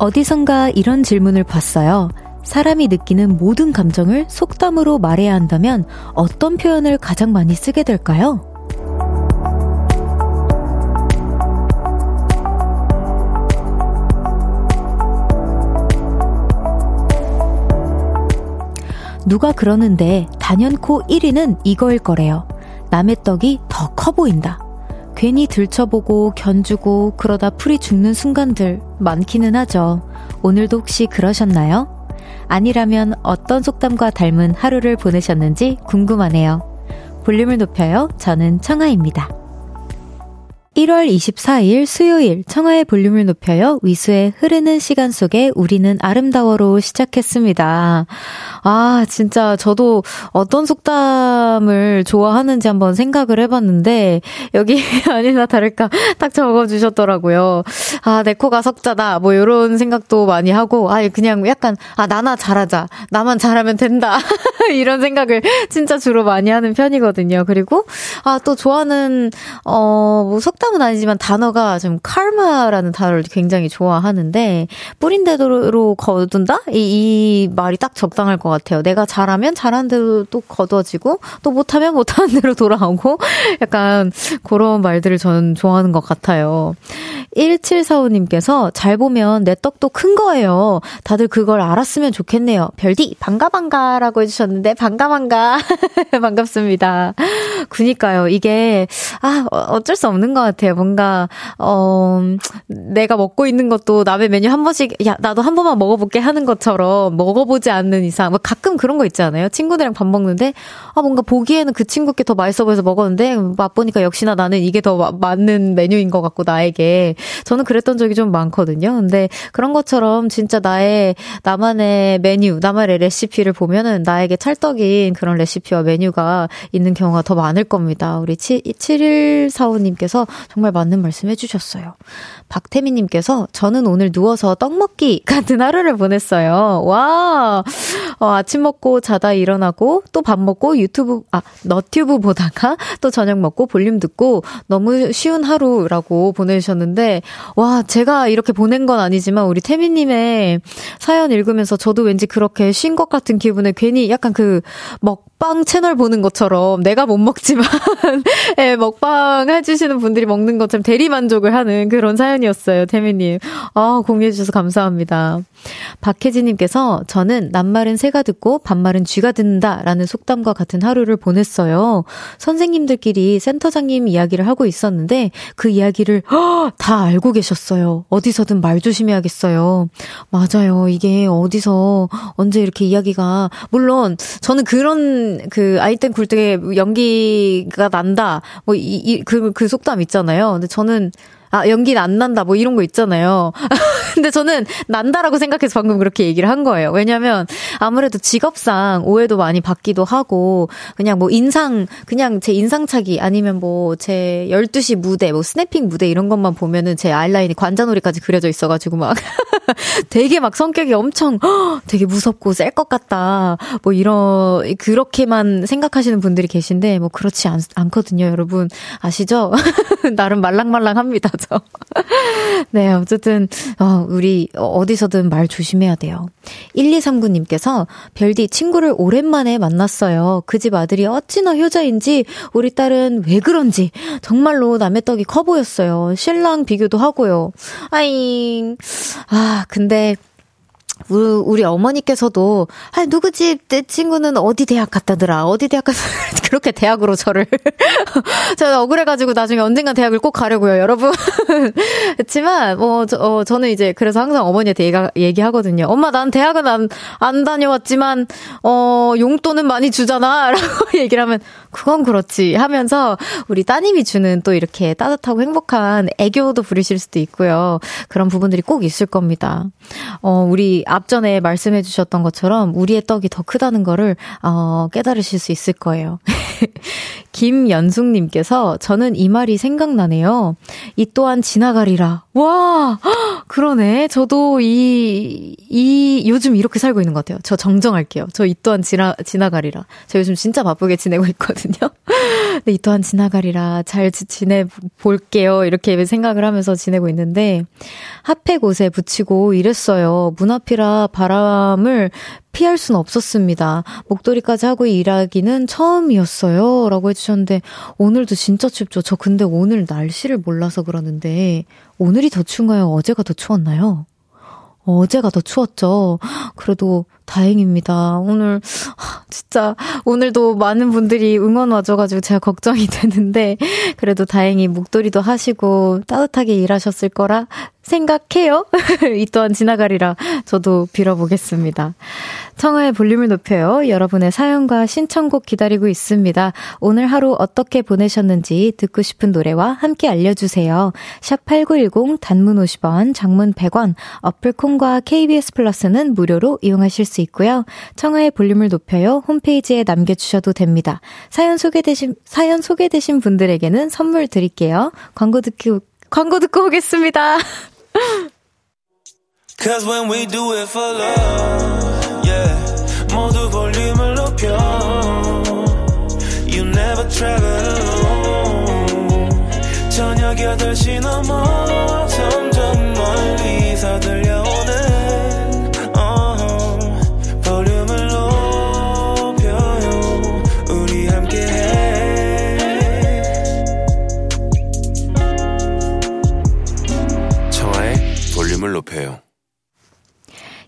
어디선가 이런 질문을 봤어요. 사람이 느끼는 모든 감정을 속담으로 말해야 한다면 어떤 표현을 가장 많이 쓰게 될까요? 누가 그러는데 단연코 1위는 이거일 거래요. 남의 떡이 더 커 보인다. 괜히 들춰보고 견주고 그러다 풀이 죽는 순간들 많기는 하죠. 오늘도 혹시 그러셨나요? 아니라면 어떤 속담과 닮은 하루를 보내셨는지 궁금하네요. 볼륨을 높여요. 저는 청아입니다. 1월 24일 수요일 청하의 볼륨을 높여요. 위수의 흐르는 시간 속에 우리는 아름다워로 시작했습니다. 아, 진짜 저도 어떤 속담을 좋아하는지 한번 생각을 해봤는데 여기 아니나 다를까 딱 적어주셨더라고요. 아, 내 코가 석자다. 뭐 이런 생각도 많이 하고 아, 그냥 약간 아, 나나 잘하자. 나만 잘하면 된다. 이런 생각을 진짜 주로 많이 하는 편이거든요. 그리고 아, 또 좋아하는 어, 뭐 속, 속담은 아니지만 단어가 좀 칼마라는 단어를 굉장히 좋아하는데 뿌린 대로 거둔다? 이, 이 말이 딱 적당할 것 같아요. 내가 잘하면 잘한 대로 또 거둬지고 또 못하면 못하는 대로 돌아오고 약간 그런 말들을 저는 좋아하는 것 같아요. 1745님께서 잘 보면 내 떡도 큰 거예요. 다들 그걸 알았으면 좋겠네요. 별디 반가 반가라고 해주셨는데 반가 반가 반갑습니다. 그니까요. 이게 아 어쩔 수 없는 것 같아요. 뭔가, 어, 내가 먹고 있는 것도 남의 메뉴 한 번씩, 야, 나도 한 번만 먹어볼게 하는 것처럼 먹어보지 않는 이상, 뭐 가끔 그런 거 있지 않아요? 친구들이랑 밥 먹는데, 아, 뭔가 보기에는 그 친구께 더 맛있어 보여서 먹었는데, 맛보니까 역시나 나는 이게 더 마, 맞는 메뉴인 것 같고, 나에게. 저는 그랬던 적이 좀 많거든요. 근데 그런 것처럼 진짜 나의, 나만의 메뉴, 나만의 레시피를 보면은 나에게 찰떡인 그런 레시피와 메뉴가 있는 경우가 더 많을 겁니다. 우리 7145님께서 정말 맞는 말씀 해주셨어요. 박태미님께서 저는 오늘 누워서 떡 먹기 같은 하루를 보냈어요. 와, 어, 아침 먹고 자다 일어나고 또 밥 먹고 유튜브, 아, 너튜브 보다가 또 저녁 먹고 볼륨 듣고 너무 쉬운 하루라고 보내주셨는데, 와, 제가 이렇게 보낸 건 아니지만 우리 태미님의 사연 읽으면서 저도 왠지 그렇게 쉰 것 같은 기분에 괜히 약간 그 먹 방 채널 보는 것처럼 내가 못 먹지만, 예, 먹방 해주시는 분들이 먹는 것처럼 대리 만족을 하는 그런 사연이었어요, 태미님. 아, 공유해주셔서 감사합니다. 박혜진님께서 저는 낱말은 새가 듣고 반말은 쥐가 듣는다 라는 속담과 같은 하루를 보냈어요. 선생님들끼리 센터장님 이야기를 하고 있었는데 그 이야기를 허, 다 알고 계셨어요. 어디서든 말 조심해야겠어요. 맞아요. 이게 어디서 언제 이렇게 이야기가 물론 저는 그런 그 아이템 굴뚝에 연기가 난다. 뭐 이 그그 그 속담 있잖아요. 근데 저는 아, 연기는 안 난다, 뭐 이런 거 있잖아요. 근데 저는 난다라고 생각해서 방금 그렇게 얘기를 한 거예요. 왜냐면 아무래도 직업상 오해도 많이 받기도 하고, 그냥 뭐 인상, 그냥 제 인상차기 아니면 뭐 제 12시 무대, 뭐 스냅핑 무대 이런 것만 보면은 제 아이라인이 관자놀이까지 그려져 있어가지고 막 되게 막 성격이 엄청 되게 무섭고 셀 것 같다. 뭐 이런, 그렇게만 생각하시는 분들이 계신데, 뭐 그렇지 않, 않거든요, 여러분. 아시죠? 나름 말랑말랑합니다. 거죠. 네, 어쨌든, 어, 우리 어디서든 말 조심해야 돼요. 1239님께서 별디 친구를 오랜만에 만났어요. 그 집 아들이 어찌나 효자인지 우리 딸은 왜 그런지 정말로 남의 떡이 커 보였어요. 신랑 비교도 하고요. 아잉. 아, 근데 우리, 어머니께서도 아 누구 집내 친구는 어디 대학 갔다더라 어디 대학 가서 그렇게 대학으로 저를. 제가 억울해가지고 나중에 언젠가 대학을 꼭 가려고요 여러분. 그렇지만 뭐 저, 어, 저는 이제 그래서 항상 어머니한테 얘기, 얘기하거든요. 엄마 난 대학은 안, 안 다녀왔지만 어 용돈은 많이 주잖아. 라고 얘기를 하면 그건 그렇지. 하면서 우리 따님이 주는 또 이렇게 따뜻하고 행복한 애교도 부리실 수도 있고요. 그런 부분들이 꼭 있을 겁니다. 어 우리 앞전에 말씀해 주셨던 것처럼 우리의 떡이 더 크다는 거를 어, 깨달으실 수 있을 거예요. 김연숙님께서 저는 이 말이 생각나네요. 이 또한 지나가리라. 와, 그러네. 저도 이, 이, 요즘 이렇게 살고 있는 것 같아요. 저 정정할게요. 저 이 또한 지나, 지나가리라. 저 요즘 진짜 바쁘게 지내고 있거든요. 근데 이 또한 지나가리라. 잘 지내볼게요. 이렇게 생각을 하면서 지내고 있는데, 핫팩 옷에 붙이고 이랬어요. 문 앞이라 바람을 피할 수는 없었습니다. 목도리까지 하고 일하기는 처음이었어요. 라고 해주셨는데, 오늘도 진짜 춥죠. 저 근데 오늘 날씨를 몰라서 그러는데, 오늘이 더 추운가요? 어제가 더 추웠나요? 어제가 더 추웠죠. 그래도 다행입니다. 오늘, 진짜, 오늘도 많은 분들이 응원 와줘가지고 제가 걱정이 되는데, 그래도 다행히 목도리도 하시고 따뜻하게 일하셨을 거라 생각해요. 이 또한 지나가리라 저도 빌어보겠습니다. 청하의 볼륨을 높여요. 여러분의 사연과 신청곡 기다리고 있습니다. 오늘 하루 어떻게 보내셨는지 듣고 싶은 노래와 함께 알려주세요. 샵 8910 단문 50원, 장문 100원, 어플콘과 KBS 플러스는 무료로 이용하실 수 있고요. 청하의 볼륨을 높여요. 홈페이지에 남겨주셔도 됩니다. 사연 소개되신, 사연 소개되신 분들에게는 선물 드릴게요. 광고 듣기, 광고 듣고 오겠습니다. Cause when we do it for love, yeah. 모두 볼륨을 높여. You never travel alone. 저녁 8시 넘어 높여요.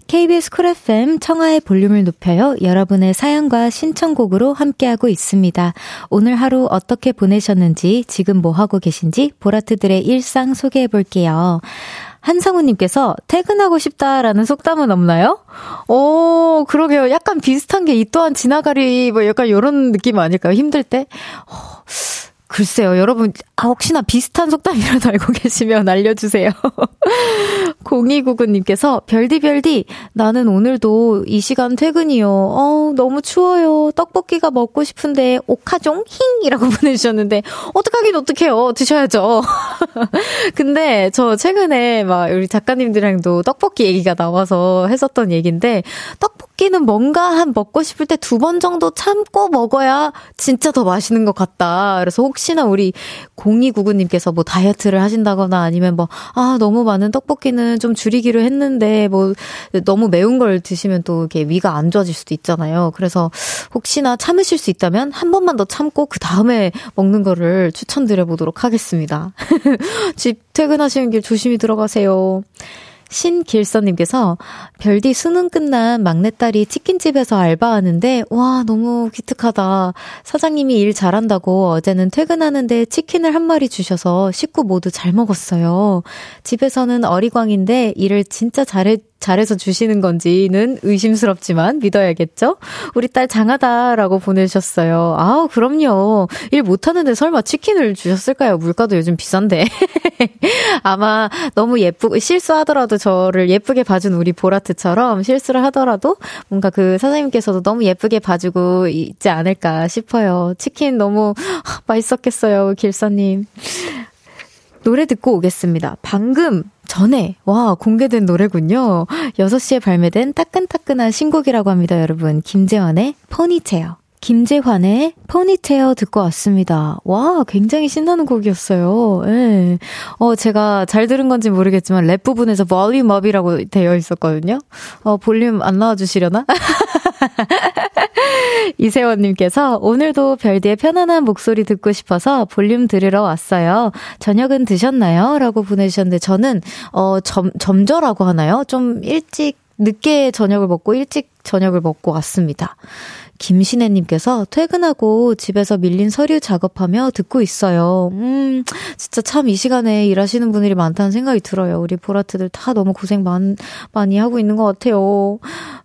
KBS 쿨 FM 청하의 볼륨을 높여요. 여러분의 사연과 신청곡으로 함께하고 있습니다. 오늘 하루 어떻게 보내셨는지, 지금 뭐 하고 계신지 보라트들의 일상 소개해 볼게요. 한상우님께서 퇴근하고 싶다라는 속담은 없나요? 오, 그러게요. 약간 비슷한 게 이 또한 지나가리, 뭐 약간 이런 느낌 아닐까요? 힘들 때? 어, 글쎄요, 여러분, 아, 혹시나 비슷한 속담이라도 알고 계시면 알려주세요. 0299님께서, 별디, 별디, 나는 오늘도 이 시간 퇴근이요. 어 너무 추워요. 떡볶이가 먹고 싶은데, 오카종? 힝! 이라고 보내주셨는데, 어떡하긴 어떡해요. 드셔야죠. 근데 저 최근에 막 우리 작가님들이랑도 떡볶이 얘기가 나와서 했었던 얘기인데, 떡볶이 는 뭔가 한 먹고 싶을 때 두 번 정도 참고 먹어야 진짜 더 맛있는 것 같다. 그래서 혹시 혹시나 우리 0299님께서 뭐 다이어트를 하신다거나 아니면 뭐, 아, 너무 많은 떡볶이는 좀 줄이기로 했는데 뭐 너무 매운 걸 드시면 또 이게 위가 안 좋아질 수도 있잖아요. 그래서 혹시나 참으실 수 있다면 한 번만 더 참고 그 다음에 먹는 거를 추천드려 보도록 하겠습니다. 집 퇴근하시는 길 조심히 들어가세요. 신길서님께서 별디 수능 끝난 막내딸이 치킨집에서 알바하는데 와 너무 기특하다. 사장님이 일 잘한다고 어제는 퇴근하는데 치킨을 한 마리 주셔서 식구 모두 잘 먹었어요. 집에서는 어리광인데 일을 진짜 잘해 잘해서 주시는 건지는 의심스럽지만 믿어야겠죠? 우리 딸 장하다라고 보내셨어요. 아우, 그럼요. 일 못하는데 설마 치킨을 주셨을까요? 물가도 요즘 비싼데. 아마 너무 예쁘고, 실수하더라도 저를 예쁘게 봐준 우리 보라트처럼 실수를 하더라도 뭔가 그 사장님께서도 너무 예쁘게 봐주고 있지 않을까 싶어요. 치킨 너무 맛있었겠어요, 길사님. 노래 듣고 오겠습니다. 방금 전에, 와, 공개된 노래군요. 6시에 발매된 따끈따끈한 신곡이라고 합니다, 여러분. 김재환의 Ponytail. 김재환의 Ponytail 듣고 왔습니다. 와, 굉장히 신나는 곡이었어요. 예. 어, 제가 잘 들은 건지 모르겠지만 랩 부분에서 volume up이라고 되어 있었거든요. 어, 볼륨 안 나와 주시려나? 이세원님께서 오늘도 별디의 편안한 목소리 듣고 싶어서 볼륨 들으러 왔어요. 저녁은 드셨나요? 라고 보내주셨는데 저는, 어, 점, 점저라고 하나요? 좀 일찍, 늦게 저녁을 먹고 일찍 저녁을 먹고 왔습니다. 김신혜님께서 퇴근하고 집에서 밀린 서류 작업하며 듣고 있어요. 음, 진짜 참 이 시간에 일하시는 분들이 많다는 생각이 들어요. 우리 보라트들 다 너무 고생 많, 많이 하고 있는 것 같아요.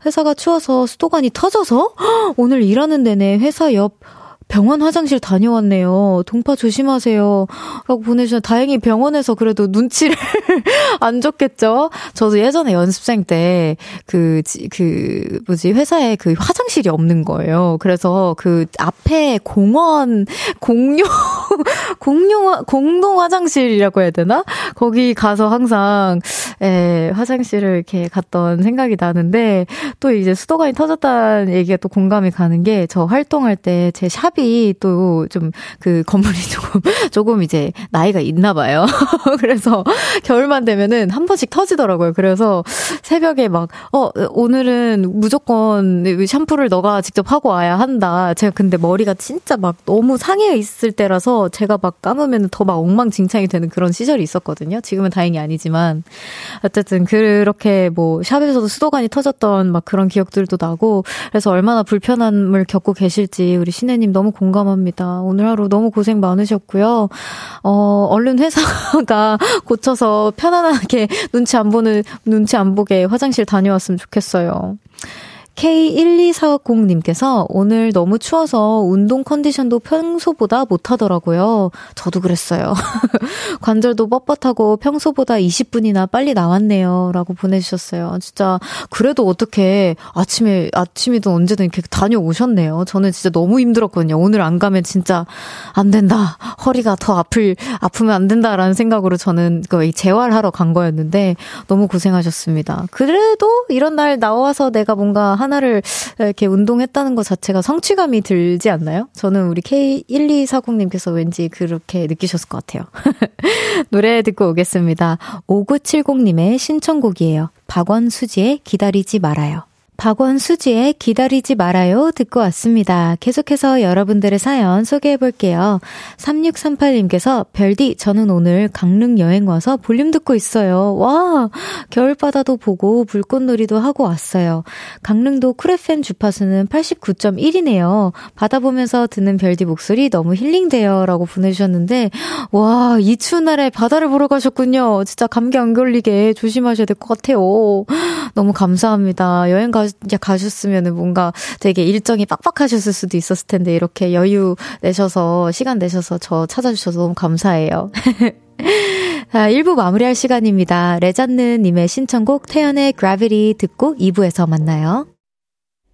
회사가 추워서 수도관이 터져서 오늘 일하는 내내 회사 옆 병원 화장실 다녀왔네요. 동파 조심하세요. 라고 보내주셔 다행히 병원에서 그래도 눈치를 안 줬겠죠? 저도 예전에 연습생 때 그, 그, 뭐지, 회사에 그 화장 실이 없는 거예요. 그래서 그 앞에 공원, 공용, 공용, 공동 화장실이라고 해야 되나? 거기 가서 항상, 예, 화장실을 이렇게 갔던 생각이 나는데, 또 이제 수도관이 터졌다는 얘기가 또 공감이 가는 게, 저 활동할 때 제 샵이 또 좀 그 건물이 조금, 조금 이제 나이가 있나 봐요. 그래서 겨울만 되면은 한 번씩 터지더라고요. 그래서 새벽에 막, 어, 오늘은 무조건 샴푸를 너가 직접 하고 와야 한다. 제가 근데 머리가 진짜 막 너무 상해 있을 때라서 제가 막 감으면 더 막 엉망진창이 되는 그런 시절이 있었거든요. 지금은 다행히 아니지만. 어쨌든 그렇게 뭐 샵에서도 수도관이 터졌던 막 그런 기억들도 나고 그래서 얼마나 불편함을 겪고 계실지 우리 신혜님 너무 공감합니다. 오늘 하루 너무 고생 많으셨고요. 어, 얼른 회사가 고쳐서 편안하게 눈치 안 보는, 눈치 안 보게 화장실 다녀왔으면 좋겠어요. K12490님께서 오늘 너무 추워서 운동 컨디션도 평소보다 못하더라고요. 저도 그랬어요. 관절도 뻣뻣하고 평소보다 20분이나 빨리 나왔네요. 라고 보내주셨어요. 진짜, 그래도 어떻게 아침에, 아침이든 언제든 이렇게 다녀오셨네요. 저는 진짜 너무 힘들었거든요. 오늘 안 가면 진짜 안 된다. 허리가 더 아플, 아프면 안 된다라는 생각으로 저는 거의 재활하러 간 거였는데 너무 고생하셨습니다. 그래도 이런 날 나와서 내가 뭔가 하나를 이렇게 운동했다는 것 자체가 성취감이 들지 않나요? 저는 우리 K1240님께서 왠지 그렇게 느끼셨을 것 같아요. 노래 듣고 오겠습니다. 5970님의 신청곡이에요. 박원수지의 기다리지 말아요. 박원수지의 기다리지 말아요 듣고 왔습니다. 계속해서 여러분들의 사연 소개해 볼게요. 3638님께서 별디 저는 오늘 강릉 여행 와서 볼륨 듣고 있어요. 와 겨울바다도 보고 불꽃놀이도 하고 왔어요. 강릉도 쿨FM 주파수는 89.1이네요. 바다 보면서 듣는 별디 목소리 너무 힐링돼요 라고 보내주셨는데 와 이 추운 날에 바다를 보러 가셨군요. 진짜 감기 안 걸리게 조심하셔야 될 것 같아요. 너무 감사합니다. 여행 가 이제 가셨으면 뭔가 되게 일정이 빡빡하셨을 수도 있었을 텐데 이렇게 여유 내셔서 시간 내셔서 저 찾아주셔서 너무 감사해요. 자, 1부 마무리할 시간입니다. 레잔느 님의 신청곡 태연의 Gravity 듣고 2부에서 만나요.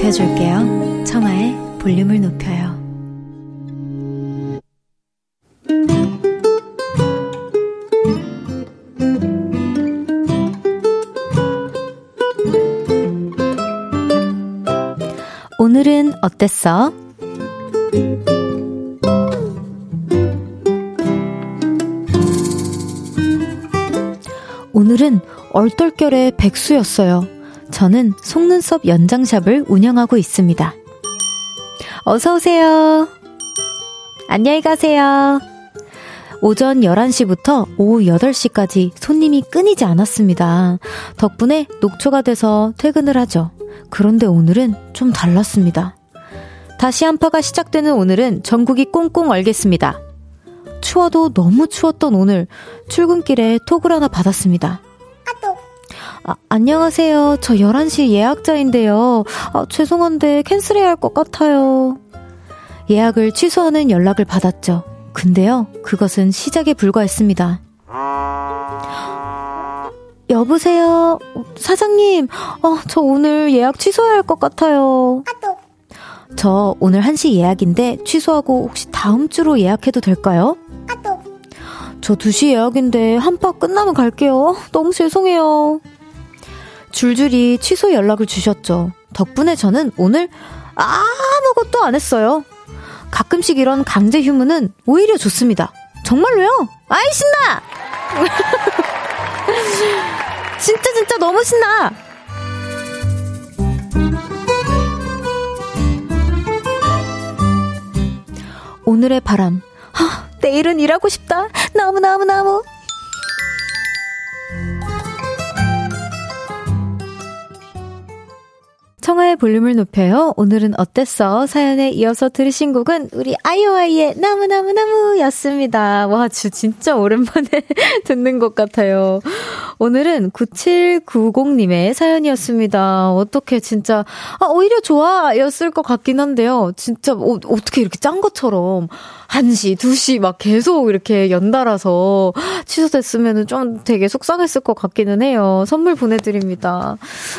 높여줄게요. 청하의 볼륨을 높여요. 오늘은 어땠어? 오늘은 얼떨결에 백수였어요. 저는 속눈썹 연장샵을 운영하고 있습니다. 어서오세요. 안녕히 가세요. 오전 11시부터 오후 8시까지 손님이 끊이지 않았습니다. 덕분에 녹초가 돼서 퇴근을 하죠. 그런데 오늘은 좀 달랐습니다. 다시 한파가 시작되는 오늘은 전국이 꽁꽁 얼겠습니다. 추워도 너무 추웠던 오늘 출근길에 톡을 하나 받았습니다. 아, 안녕하세요. 저 11시 예약자인데요. 아, 죄송한데 캔슬해야 할 것 같아요. 예약을 취소하는 연락을 받았죠. 근데요, 그것은 시작에 불과했습니다. 여보세요? 사장님, 어, 저 오늘 예약 취소해야 할 것 같아요. 저 오늘 1시 예약인데 취소하고 혹시 다음 주로 예약해도 될까요? 저 2시 예약인데 한파 끝나면 갈게요. 너무 죄송해요. 줄줄이 취소 연락을 주셨죠. 덕분에 저는 오늘 아무것도 안 했어요. 가끔씩 이런 강제 휴무는 오히려 좋습니다. 정말로요? 아이, 신나! 진짜, 진짜 너무 신나! 오늘의 바람. 하, 내일은 일하고 싶다. 너무너무너무. 청하의 볼륨을 높여요. 오늘은 어땠어? 사연에 이어서 들으신 곡은 우리 아이오아이의 나무나무나무 였습니다. 와, 주 진짜 오랜만에 듣는 것 같아요. 오늘은 9790님의 사연이었습니다. 어떻게 진짜, 아, 오히려 좋아! 였을 것 같긴 한데요. 진짜, 어, 어떻게 이렇게 짠 것처럼 1시, 2시 막 계속 이렇게 연달아서 취소됐으면 좀 되게 속상했을 것 같기는 해요. 선물 보내드립니다.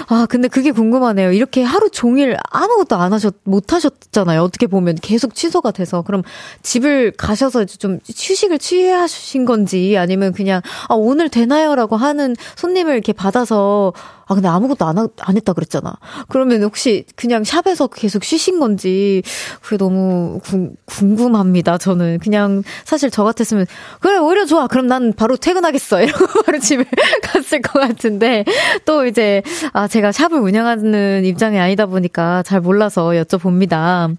아, 근데 그게 궁금하네요. 이렇게 하루 종일 아무것도 안 하셨, 못 하셨잖아요. 어떻게 보면 계속 취소가 돼서. 그럼 집을 가셔서 좀 휴식을 취하신 건지 아니면 그냥, 아, 오늘 되나요? 라고 하는 손님을 이렇게 받아서 아, 근데 아무것도 안, 하, 안 했다 그랬잖아. 그러면 혹시 그냥 샵에서 계속 쉬신 건지, 그게 너무 구, 궁금합니다, 저는. 그냥 사실 저 같았으면, 그래, 오히려 좋아. 그럼 난 바로 퇴근하겠어. 이러고 바로 집에 갔을 것 같은데, 또 이제, 아, 제가 샵을 운영하는 입장이 아니다 보니까 잘 몰라서 여쭤봅니다.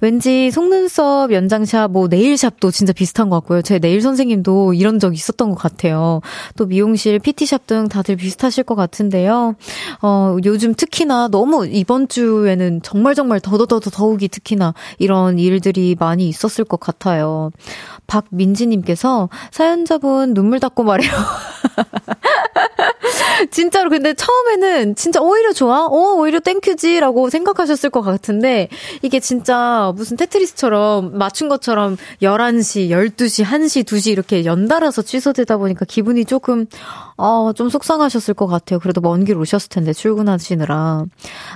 왠지 속눈썹, 연장샵, 뭐 네일샵도 진짜 비슷한 것 같고요. 제 네일 선생님도 이런 적 있었던 것 같아요. 또 미용실, PT shop 등 다들 비슷하실 것 같은데요. 어, 요즘 특히나 너무 이번 주에는 정말 정말 더더더 더욱이 특히나 이런 일들이 많이 있었을 것 같아요. 박민지님께서 사연자분 눈물 닦고 말해요. 진짜로 근데 처음에는 진짜 오히려 좋아? 어, 오히려 thank you지라고 생각하셨을 것 같은데 이게 진짜 무슨 테트리스처럼 맞춘 것처럼 11시, 12시, 1시, 2시 이렇게 연달아서 취소되다 보니까 기분이 조금 어, 좀 속상하셨을 것 같아요. 그래도 먼 길 오셨을 텐데 출근하시느라.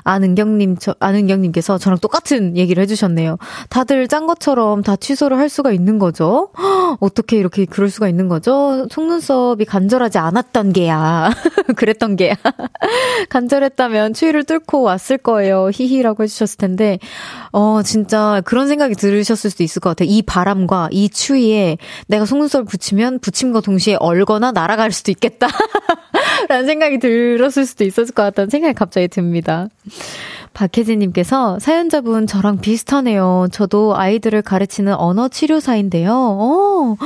안은경님, 저, 안은경님께서 저랑 똑같은 얘기를 해주셨네요. 다들 짠 것처럼 다 취소를 할 수가 있는 거죠? 어떻게 이렇게 그럴 수가 있는 거죠? 속눈썹이 간절하지 않았던 게야. 그랬던 게야. 간절했다면 추위를 뚫고 왔을 거예요. 히히라고 해주셨을 텐데, 어, 진짜 그런 생각이 들으셨을 수도 있을 것 같아요. 이 바람과 이 추위에 내가 속눈썹을 붙이면 붙임과 동시에 얼거나 날아갈 수도 있겠다. 라는 생각이 들었을 수도 있었을 것 같다는 생각이 갑자기 듭니다. 박혜진님께서 사연자분 저랑 비슷하네요. 저도 아이들을 가르치는 언어 치료사인데요. 어,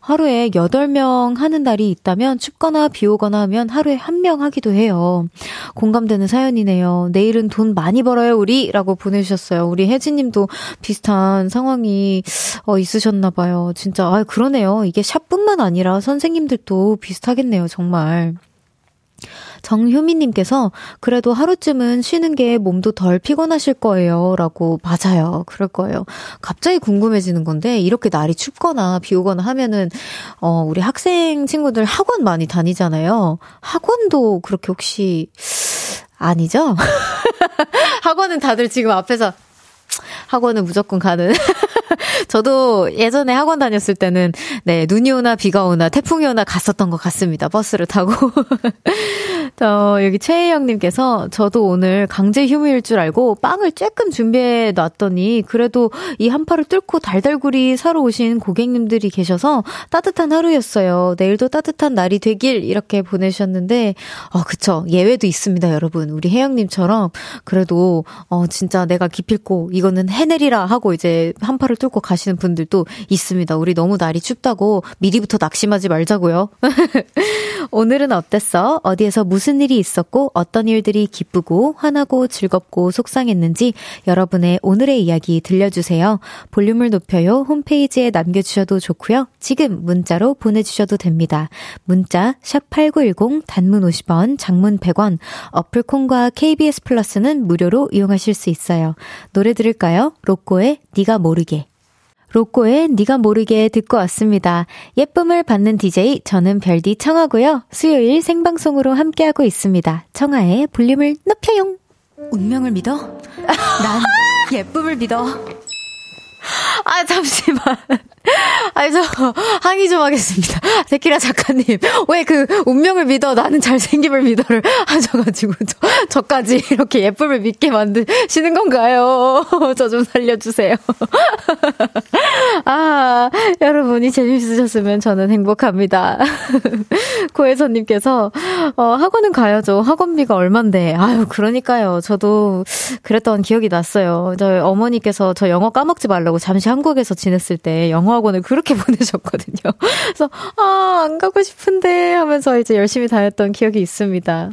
하루에 8명 하는 날이 있다면 춥거나 비 오거나 하면 하루에 한명 하기도 해요. 공감되는 사연이네요. 내일은 돈 많이 벌어요, 우리! 라고 보내주셨어요. 우리 혜진님도 비슷한 상황이 어, 있으셨나봐요. 진짜, 아, 그러네요. 이게 샵뿐만 아니라 선생님들도 비슷하겠네요, 정말. 정효미님께서 그래도 하루쯤은 쉬는 게 몸도 덜 피곤하실 거예요. 라고, 맞아요. 그럴 거예요. 갑자기 궁금해지는 건데, 이렇게 날이 춥거나 비 오거나 하면은, 어, 우리 학생 친구들 학원 많이 다니잖아요. 학원도 그렇게 혹시, 아니죠? 학원은 다들 지금 앞에서, 학원은 무조건 가는. 저도 예전에 학원 다녔을 때는 네, 눈이 오나 비가 오나 태풍이 오나 갔었던 것 같습니다. 버스를 타고. 저, 여기 최혜영님께서 저도 오늘 강제 휴무일 줄 알고 빵을 쬐끔 준비해 놨더니 그래도 이 한파를 뚫고 달달구리 사러 오신 고객님들이 계셔서 따뜻한 하루였어요. 내일도 따뜻한 날이 되길 이렇게 보내셨는데, 어, 그쵸. 예외도 있습니다, 여러분. 우리 혜영님처럼 그래도, 어, 진짜 내가 기필코 이거는 해내리라 하고 이제 한파를 뚫고 가시는 분들도 있습니다. 우리 너무 날이 춥다고 미리부터 낙심하지 말자고요. 오늘은 어땠어? 어디에서 무슨 일이 있었고 어떤 일들이 기쁘고 화나고 즐겁고 속상했는지 여러분의 오늘의 이야기 들려주세요. 볼륨을 높여요. 홈페이지에 남겨주셔도 좋고요. 지금 문자로 보내주셔도 됩니다. 문자 샵8910 단문 50원, 장문 100원, 어플 콩과 KBS 플러스는 무료로 이용하실 수 있어요. 노래 들을까요? 로꼬의 네가 모르게. 로꼬의 네가 모르게 듣고 왔습니다. 예쁨을 받는 DJ 저는 별디 청하고요. 수요일 생방송으로 함께하고 있습니다. 청하의 볼륨을 높여용. 운명을 믿어? 난 예쁨을 믿어. 아, 잠시만. 아니, 저, 항의 좀 하겠습니다. 데키라 작가님, 왜 그, 운명을 믿어, 나는 잘생김을 믿어를 하셔가지고, 저, 저까지 이렇게 예쁨을 믿게 만드시는 건가요? 저 좀 살려주세요. 아, 아, 여러분이 재밌으셨으면 저는 행복합니다. 고혜선님께서, 어, 학원은 가야죠. 학원비가 얼만데. 아유, 그러니까요. 저도 그랬던 기억이 났어요. 저희 어머니께서 저 영어 까먹지 말라고 잠시 한국에서 지냈을 때 영어 학원을 그렇게 보내셨거든요. 그래서, 아, 안 가고 싶은데 하면서 이제 열심히 다녔던 기억이 있습니다.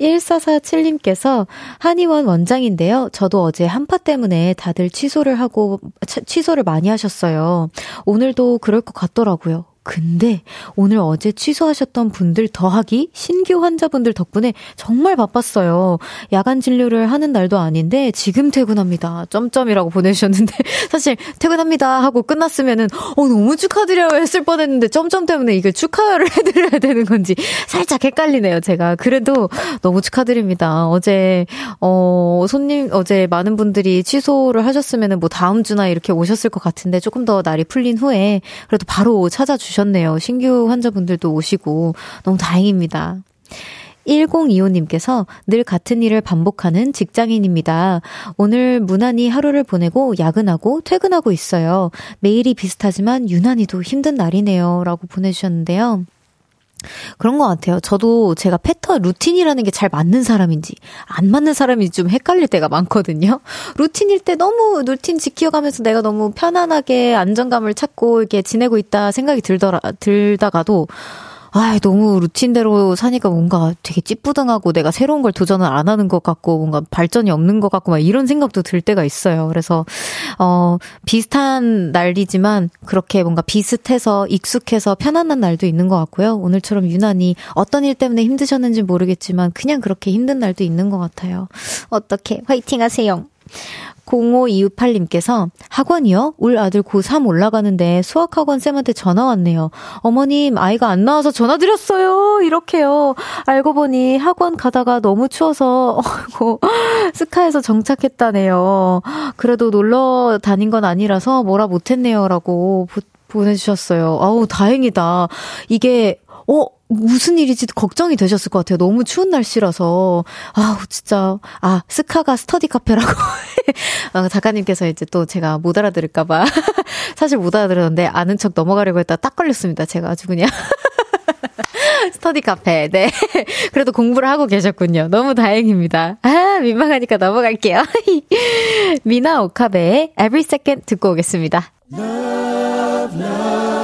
1447님께서 한의원 원장인데요. 저도 어제 한파 때문에 다들 취소를 하고, 취소를 많이 하셨어요. 오늘도 그럴 것 같더라고요. 근데 오늘 어제 취소하셨던 분들 더하기 신규 환자분들 덕분에 정말 바빴어요. 야간 진료를 하는 날도 아닌데 지금 퇴근합니다. 점점이라고 보내주셨는데 사실 퇴근합니다 하고 끝났으면은 어 너무 축하드려요 했을 뻔했는데 점점 때문에 이게 축하를 해드려야 되는 건지 살짝 헷갈리네요. 제가 그래도 너무 축하드립니다. 어제 어 손님 어제 많은 분들이 취소를 하셨으면은 뭐 다음 주나 이렇게 오셨을 것 같은데 조금 더 날이 풀린 후에 그래도 바로 찾아주셨. 주셨네요. 신규 환자분들도 오시고 너무 다행입니다. 1025님께서 늘 같은 일을 반복하는 직장인입니다. 오늘 무난히 하루를 보내고 야근하고 퇴근하고 있어요. 매일이 비슷하지만 유난히도 힘든 날이네요. 라고 보내주셨는데요. 그런 것 같아요. 저도 제가 패턴, 루틴이라는 게 잘 맞는 사람인지, 안 맞는 사람인지 좀 헷갈릴 때가 많거든요. 루틴일 때 너무 루틴 지켜가면서 내가 너무 편안하게 안정감을 찾고 이렇게 지내고 있다 생각이 들더라, 들다가도, 아, 너무 루틴대로 사니까 뭔가 되게 찌뿌둥하고 내가 새로운 걸 도전을 안 하는 것 같고 뭔가 발전이 없는 것 같고 막 이런 생각도 들 때가 있어요. 그래서 어 비슷한 날이지만 그렇게 뭔가 비슷해서 익숙해서 편안한 날도 있는 것 같고요. 오늘처럼 유난히 어떤 일 때문에 힘드셨는지 모르겠지만 그냥 그렇게 힘든 날도 있는 것 같아요. 어떻게 화이팅 하세요. 0528님께서 학원이요? 울 아들 고3 올라가는데 수학학원 쌤한테 전화 왔네요. 어머님, 아이가 안 나와서 전화 드렸어요. 이렇게요. 알고 보니 학원 가다가 너무 추워서, 어이고, 스카에서 정착했다네요. 그래도 놀러 다닌 건 아니라서 뭐라 못했네요. 라고 보내주셨어요. 아우, 다행이다. 이게, 어, 무슨 일이지 걱정이 되셨을 것 같아요. 너무 추운 날씨라서. 아우, 진짜. 아, 스카가 스터디 카페라고. 아, 작가님께서 이제 또 제가 못 알아들을까봐. 사실 못 알아들었는데 아는 척 넘어가려고 했다 딱 걸렸습니다. 제가 아주 그냥. 스터디 카페. 네. 그래도 공부를 하고 계셨군요. 너무 다행입니다. 아, 민망하니까 넘어갈게요. 미나 오카베의 Every Second 듣고 오겠습니다. Love, love,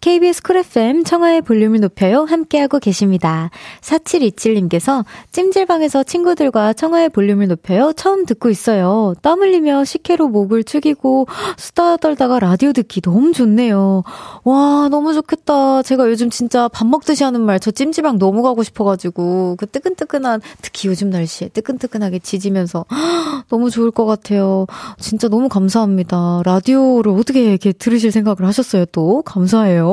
KBS 쿨 FM 청하의 볼륨을 높여요. 함께하고 계십니다. 4727님께서 찜질방에서 친구들과 청하의 볼륨을 높여요. 처음 듣고 있어요. 땀 흘리며 식혜로 목을 축이고 수다 떨다가 라디오 듣기 너무 좋네요. 와, 너무 좋겠다. 제가 요즘 진짜 밥 먹듯이 하는 말, 저 찜질방 너무 가고 싶어가지고 그 뜨끈뜨끈한, 특히 요즘 날씨에 뜨끈뜨끈하게 지지면서 너무 좋을 것 같아요. 진짜 너무 감사합니다. 라디오를 어떻게 이렇게 들으실 생각을 하셨어요, 또? 감사해요.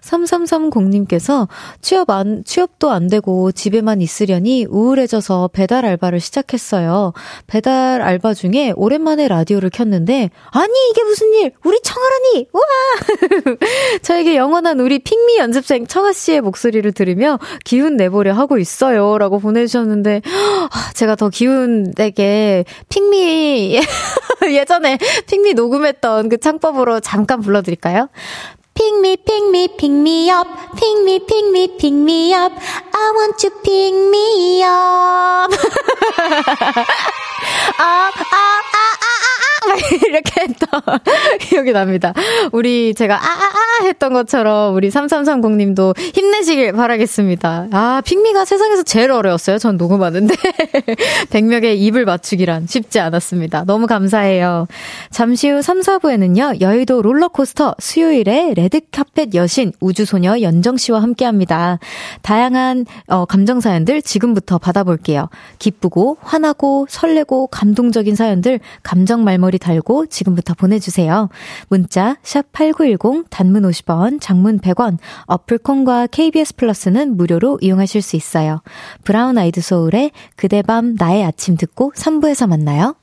3330님께서 취업 안, 취업도 안 되고 집에만 있으려니 우울해져서 배달 알바를 시작했어요. 배달 알바 중에 오랜만에 라디오를 켰는데, 아니, 이게 무슨 일! 우리 청아라니! 우와! 저에게 영원한 우리 핑미 연습생 청아씨의 목소리를 들으며 기운 내보려 하고 있어요. 라고 보내주셨는데, 아, 제가 더 기운 내게 핑미, 예전에 핑미 녹음했던 그 창법으로 잠깐 불러드릴까요? Pick me, pick me, pick me up. Pick me, pick me, pick me up. I want to pick me up, 기억이 납니다. 우리 제가 아아아 했던 것처럼 우리 3330님도 힘내시길 바라겠습니다. 아, 핑미가 세상에서 제일 어려웠어요. 전 녹음하는데. 백명의 입을 맞추기란 쉽지 않았습니다. 너무 감사해요. 잠시 후 3, 4부에는요. 여의도 롤러코스터 수요일에 레드카펫 여신 우주소녀 연정 씨와 함께합니다. 다양한 어, 감정 사연들 지금부터 받아볼게요. 기쁘고 화나고 설레고 감동적인 사연들 감정 말머리 말머리 달고 지금부터 보 내주세요. 문자 샵8910 단문 50원, 장문 100원, 어플 콘과 KBS 플러스는 무료로 이용하실 수 있어요. 브라운 아이드 소울의 그대 밤 나의 아침 듣고 3부에서 만나요.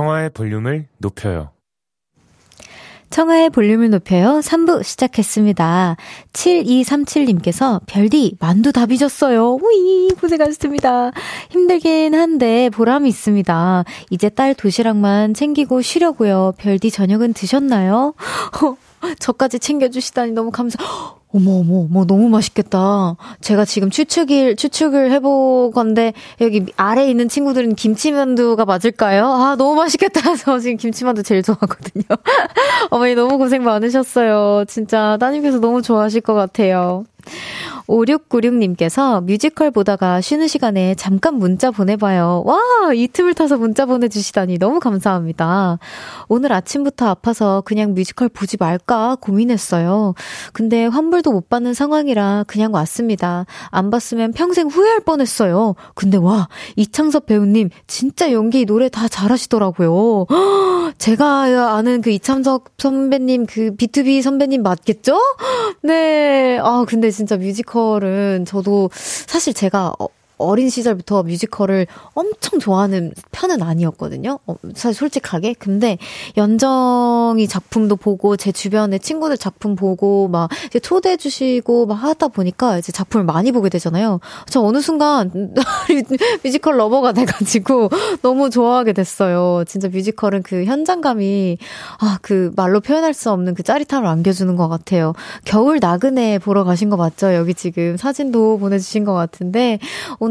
청하의 볼륨을 높여요. 청하의 볼륨을 높여요. 3부 시작했습니다. 7237님께서 별디 만두 다 빚었어요. 우이 고생하셨습니다. 힘들긴 한데 보람이 있습니다. 이제 딸 도시락만 챙기고 쉬려고요. 별디 저녁은 드셨나요? 저까지 챙겨주시다니 너무 감사. 어머, 어머, 어머, 너무 맛있겠다. 제가 지금 추측일, 추측을 해보건데, 여기 아래에 있는 친구들은 김치만두가 맞을까요? 아, 너무 맛있겠다. 저 지금 김치만두 제일 좋아하거든요. 어머니 너무 고생 많으셨어요. 진짜 따님께서 너무 좋아하실 것 같아요. 5696님께서 뮤지컬 보다가 쉬는 시간에 잠깐 문자 보내봐요. 와, 이 틈을 타서 문자 보내주시다니 너무 감사합니다. 오늘 아침부터 아파서 그냥 뮤지컬 보지 말까 고민했어요. 근데 환불도 못 받는 상황이라 그냥 왔습니다. 안 봤으면 평생 후회할 뻔했어요. 근데 와, 이창섭 배우님 진짜 연기 노래 다 잘하시더라고요. 제가 아는 그 이창섭 선배님 그 B2B 선배님 맞겠죠? 네. 아, 근데 진짜 뮤지컬은 저도 사실 제가 어, 어린 시절부터 뮤지컬을 엄청 좋아하는 편은 아니었거든요. 어, 사실 솔직하게. 근데 연정이 작품도 보고 제 주변에 친구들 작품 보고 막 이제 초대해 주시고 막 하다 보니까 이제 작품을 많이 보게 되잖아요. 저 어느 순간 뮤지컬 lover가 돼 가지고 너무 좋아하게 됐어요. 진짜 뮤지컬은 그 현장감이 아, 그 말로 표현할 수 없는 그 짜릿함을 안겨주는 것 같아요. 겨울 나그네 보러 가신 거 맞죠? 여기 지금 사진도 보내주신 것 같은데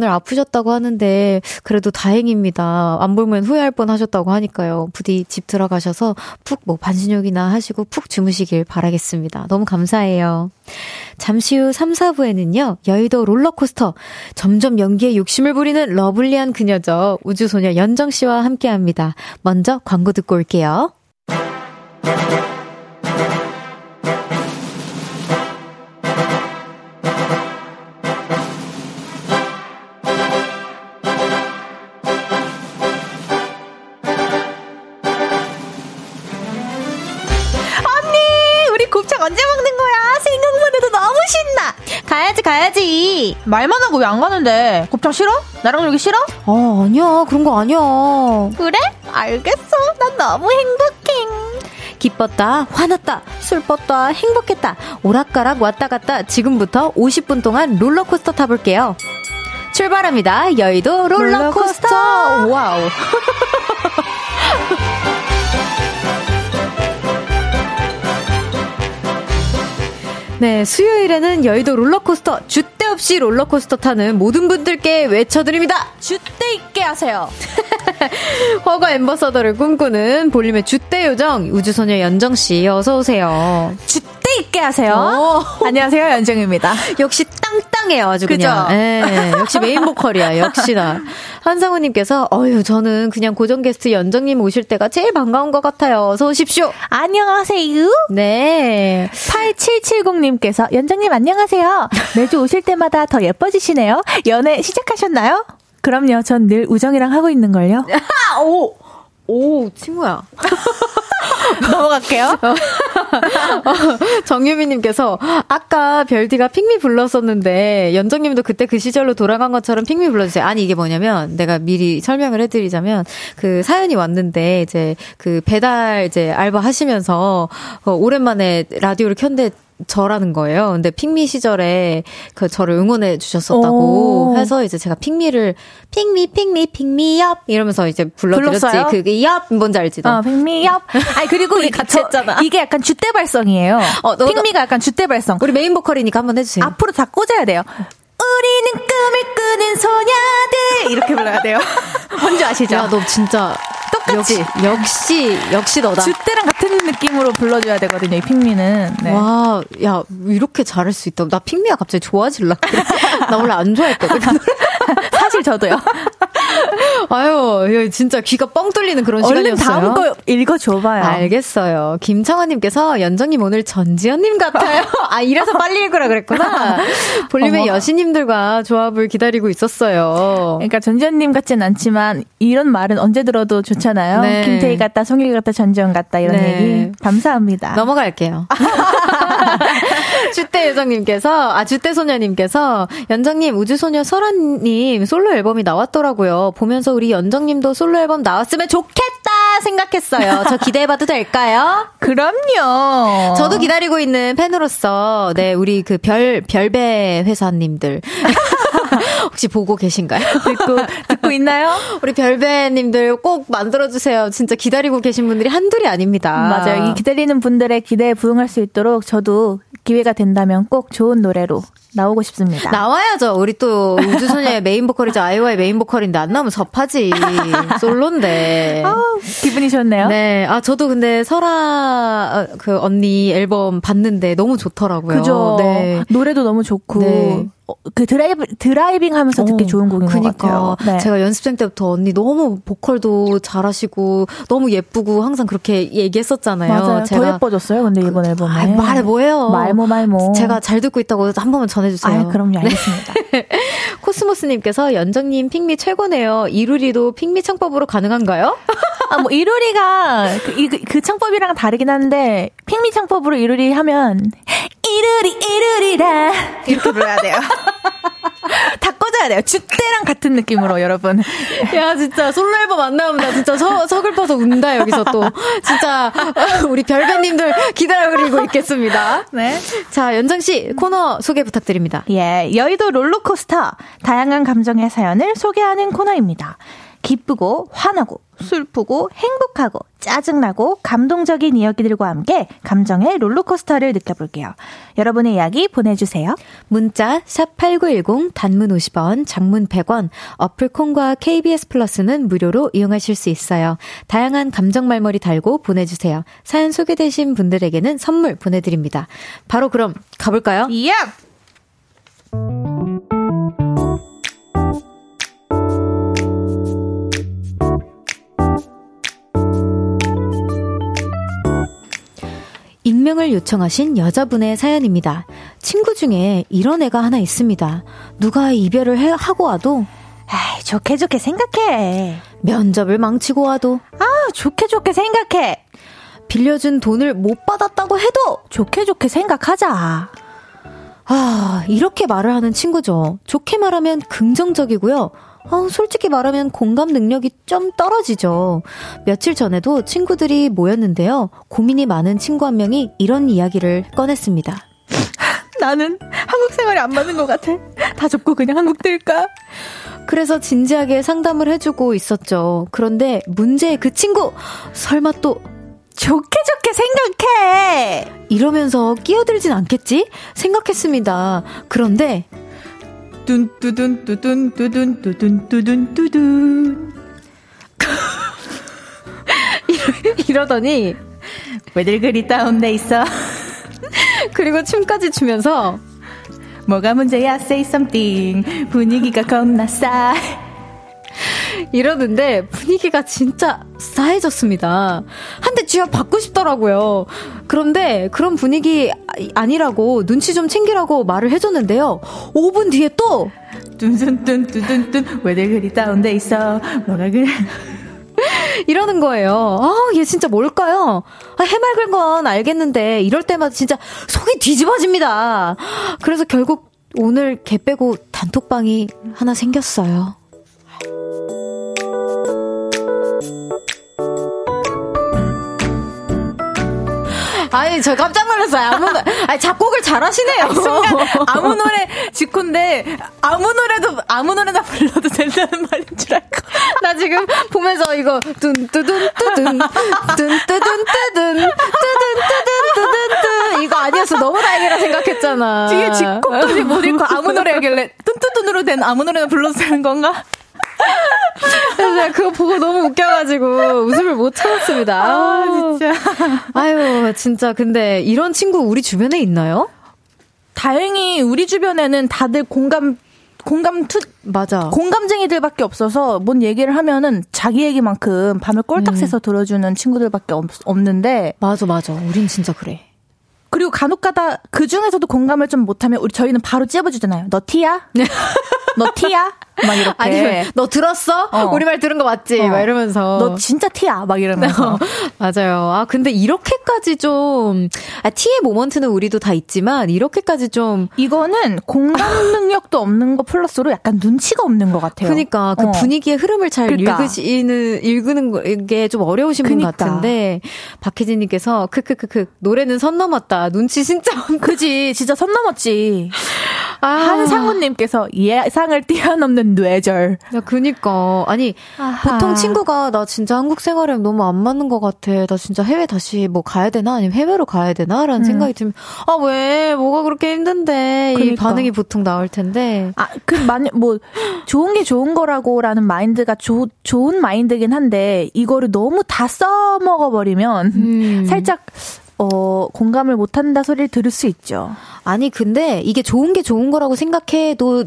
아프셨다고 하는데 그래도 다행입니다. 안 보면 후회할 뻔 하셨다고 하니까요. 부디 집 들어가셔서 푹 뭐 반신욕이나 하시고 푹 주무시길 바라겠습니다. 너무 감사해요. 잠시 후 3, 4부에는요, 여의도 롤러코스터. 점점 연기에 욕심을 부리는 러블리한 그녀죠. 우주소녀 연정 씨와 함께 합니다. 먼저 광고 듣고 올게요. 말만 하고 왜 안 가는데? 곱창 싫어? 나랑 놀기 싫어? 어 아니야. 그런 거 아니야. 그래? 알겠어. 난 너무 행복해. 기뻤다 화났다 슬펐다 행복했다 오락가락 왔다 갔다 지금부터 50분 동안 롤러코스터 타볼게요. 출발합니다. 여의도 롤러코스터, 롤러코스터. 와우. 네, 수요일에는 여의도 롤러코스터, 줏대 없이 롤러코스터 타는 모든 분들께 외쳐드립니다. 줏대 있게 하세요. 허가 ambassador를 꿈꾸는 볼륨의 줏대 요정, 우주소녀 연정씨, 어서오세요. 줏대 있게 하세요. 어. 안녕하세요, 연정입니다. 역시 짱짱해요, 아주 그냥. 그죠? 네, 역시 메인 보컬이야, 역시나. 한상우님께서, 어유 저는 그냥 고정 게스트 연정님 오실 때가 제일 반가운 것 같아요. 어서 오십시오. 안녕하세요. 네. 8770님께서, 연정님 안녕하세요. 매주 오실 때마다 더 예뻐지시네요. 연애 시작하셨나요? 그럼요. 전 늘 우정이랑 하고 있는걸요. 오! 오, 친구야. 넘어갈게요. 정유미님께서 아까 별디가 핑미 불렀었는데 연정님도 그때 그 시절로 돌아간 것처럼 핑미 불러주세요. 아니 이게 뭐냐면 내가 미리 설명을 해드리자면 그 사연이 왔는데 이제 그 배달 이제 알바 하시면서 어, 오랜만에 라디오를 켰는데 저라는 거예요. 근데 Pick Me 시절에 그 저를 응원해 주셨었다고 오. 해서 이제 제가 핑미를 핑미 핑미 핑미 엽 이러면서 이제 불러드렸지. 그게 up 뭔지 알지? 너? 어, pick me up. 아니 그리고 이 같이 했잖아. 이게 약간 줏대 발성이에요. 어, Pick Me가 약간 줏대 발성. 우리 메인 보컬이니까 한번 해주세요. 앞으로 다 꽂아야 돼요. 우리는 꿈을 꾸는 소녀들 이렇게 불러야 돼요. 뭔지 아시죠? 야, 너 진짜 똑같이 역시 역시, 역시 너다. 주때랑 같은 느낌으로 불러줘야 되거든요. 이 핑미는. 네. 와, 야 이렇게 잘할 수 있다. 나 핑미가 갑자기 좋아질라. 나 원래 안 좋아했거든. 사실 저도요. 아유, 진짜 귀가 뻥 뚫리는 그런 시간이었어요. 다음 거 읽어줘봐요. 알겠어요. 김창환님께서 연정님 오늘 전지현님 같아요. 아, 이래서 빨리 읽으라 그랬구나. 볼륨의 여신님들과 조합을 기다리고 있었어요. 그러니까 전지현님 같진 않지만 이런 말은 언제 들어도 좋잖아요. 네. 김태희 같다, 송일 같다, 전지현 같다 이런 네. 얘기. 감사합니다. 넘어갈게요. 주대 요정님께서, 아, 주대 소녀님께서 연정님, 우주소녀 설아님 솔로 앨범이 나왔더라고요. 보면서 우리 연정님도 솔로 앨범 나왔으면 좋겠다 생각했어요. 저 기대해봐도 될까요? 그럼요. 저도 기다리고 있는 팬으로서, 네, 우리 그 별, 별배 회사님들. 혹시 보고 계신가요? 듣고, 듣고 있나요? 우리 별배님들 꼭 만들어주세요. 진짜 기다리고 계신 분들이 한둘이 아닙니다. 맞아요. 이 기다리는 분들의 기대에 부응할 수 있도록 저도 기회가 된다면 꼭 좋은 노래로 나오고 싶습니다. 나와야죠. 우리 또 우주소녀의 메인 보컬이죠. 아이오아이 메인 보컬인데 안 나오면 섭하지. 솔로인데. 아, 기분이 좋네요. 네. 아, 저도 근데 설아 그 언니 앨범 봤는데 너무 좋더라고요. 그죠. 네. 노래도 너무 좋고. 네. 어, 그 드라이브 드라이빙 하면서 듣기 어, 좋은 곡인 그러니까. 것 같아요. 네. 제가 연습생 때부터 언니 너무 보컬도 잘하시고 너무 예쁘고 항상 그렇게 얘기했었잖아요. 맞아요. 제가 더 예뻐졌어요. 근데 이번 그, 앨범에. 아, 말해 뭐해요? 말모 말모. 제가 잘 듣고 있다고 한 번만 전해주세요. 아, 그럼요. 네. 알겠습니다. 네. 코스모스님께서 연정님 핑미 최고네요. 이루리도 핑미 창법으로 가능한가요? 아, 뭐 이루리가 그, 그, 그 창법이랑 다르긴 한데 핑미 창법으로 이루리 하면 이루리 이루리라 이렇게 불러야 돼요. 다 꺼져야 돼요. 주때랑 같은 느낌으로 여러분. 야 진짜 솔로 앨범 안 나오면 나 진짜 서, 서글퍼서 운다 여기서 또 진짜 우리 별배님들 기다리고 있겠습니다. 네. 자 연정 씨 코너 소개 부탁드립니다. 예, 여의도 롤러코스터 다양한 감정의 사연을 소개하는 코너입니다. 기쁘고 화나고 슬프고 행복하고 짜증나고 감동적인 이야기들과 함께 감정의 롤러코스터를 느껴볼게요. 여러분의 이야기 보내주세요. 문자 샵8910 단문 50원 장문 100원 어플 콘과 KBS 플러스는 무료로 이용하실 수 있어요. 다양한 감정 말머리 달고 보내주세요. 사연 소개되신 분들에게는 선물 보내드립니다. 바로 그럼 가볼까요? 예! 익명을 요청하신 여자분의 사연입니다. 친구 중에 이런 애가 하나 있습니다. 누가 이별을 해, 하고 와도 에이, 좋게 좋게 생각해. 면접을 망치고 와도 아, 좋게 좋게 생각해. 빌려준 돈을 못 받았다고 해도 좋게 좋게 생각하자. 아, 이렇게 말을 하는 친구죠. 좋게 말하면 긍정적이고요. 어, 솔직히 말하면 공감 능력이 좀 떨어지죠. 며칠 전에도 친구들이 모였는데요. 고민이 많은 친구 한 명이 이런 이야기를 꺼냈습니다. 나는 한국 생활이 안 맞는 것 같아. 다 접고 그냥 한국 들까? 그래서 진지하게 상담을 해주고 있었죠. 그런데 문제의 그 친구, 설마 또 좋게 좋게 생각해! 이러면서 끼어들진 않겠지? 생각했습니다. 그런데 뚜둔 뚜둔 뚜둔 뚜둔 뚜둔 뚜둔 이러더니 왜들 그리 다운돼 있어? 그리고 춤까지 추면서 뭐가 문제야? Say something. 분위기가 겁나 싸 이러는데 분위기가 진짜 싸해졌습니다. 한대 쥐어 받고 싶더라고요. 그런데 그런 분위기 아니라고 눈치 좀 챙기라고 말을 해줬는데요. 5분 뒤에 또 뚠뚠뚠 뚠뚠뚠 왜들 그리 다운돼 있어 뭐가 그래 이러는 거예요. 아, 얘 진짜 뭘까요? 아, 해맑은 건 알겠는데, 이럴 때마다 진짜 속이 뒤집어집니다. 그래서 결국 오늘 개 빼고 단톡방이 하나 생겼어요. 아니, 저 깜짝 놀랐어요. 아무, 아니, 작곡을 잘 하시네요. 아무 노래 직콘데, 아무 노래도, 아무 노래나 불러도 된다는 말인 줄 알고. 나 지금 보면서 이거, 둔, 뚜둔, 뚜둔, 둔, 뚜둔, 뚜둔, 뚜둔, 뚜둔, 뚜둔, 뚜둔. 이거 아니었어. 너무 다행이라 생각했잖아. 뒤에 직곡까지 못 읽고 아무 노래 하길래, 뚠뚜둔으로 된 아무 노래나 불러도 되는 건가? 그래서 제가 그거 보고 너무 웃겨가지고 웃음을 못 참았습니다. 아, 진짜. 아유, 진짜. 근데 이런 친구 우리 주변에 있나요? 다행히 우리 주변에는 다들 공감 공감 투 맞아. 공감쟁이들밖에 없어서 뭔 얘기를 하면은 자기 얘기만큼 밤을 꼴딱 새서 음. 들어주는 친구들밖에 없, 없는데 맞아 맞아. 우린 진짜 그래. 그리고 간혹가다 그 중에서도 공감을 좀 못하면 우리 저희는 바로 찝어주잖아요. 너 T야? 너 T야? 막 이렇게. 아니면 너 들었어? 어. 우리 말 들은 거 맞지? 어. 막 이러면서. 너 진짜 티야? 막 이러면서. 맞아요. 아 근데 이렇게까지 좀 아, 티의 모먼트는 우리도 다 있지만 이렇게까지 좀 이거는 공감 능력도 없는 거 플러스로 약간 눈치가 없는 것 같아요. 그러니까 그 어. 분위기의 흐름을 잘 그러니까. 읽으시는 읽는 게 좀 어려우신 그러니까. 분 같은데 박혜진님께서 크크크크 노래는 선 넘었다. 눈치 진짜 그지 진짜 선 넘었지. 아. 한상훈님께서 예상을 뛰어넘는 뇌절. 야, 그니까. 아니, 아하. 보통 친구가 나 진짜 한국 생활에 너무 안 맞는 것 같아. 나 진짜 해외 다시 뭐 가야 되나? 아니면 해외로 가야 되나? 라는 음. 생각이 들면, 아, 왜? 뭐가 그렇게 힘든데? 그러니까. 이 반응이 보통 나올 텐데. 아, 그, 만약, 뭐, 좋은 게 좋은 거라고 라는 마인드가 조, 좋은 마인드긴 한데, 이거를 너무 다 써먹어버리면, 음. 살짝, 어, 공감을 못한다 소리를 들을 수 있죠. 아니, 근데 이게 좋은 게 좋은 거라고 생각해도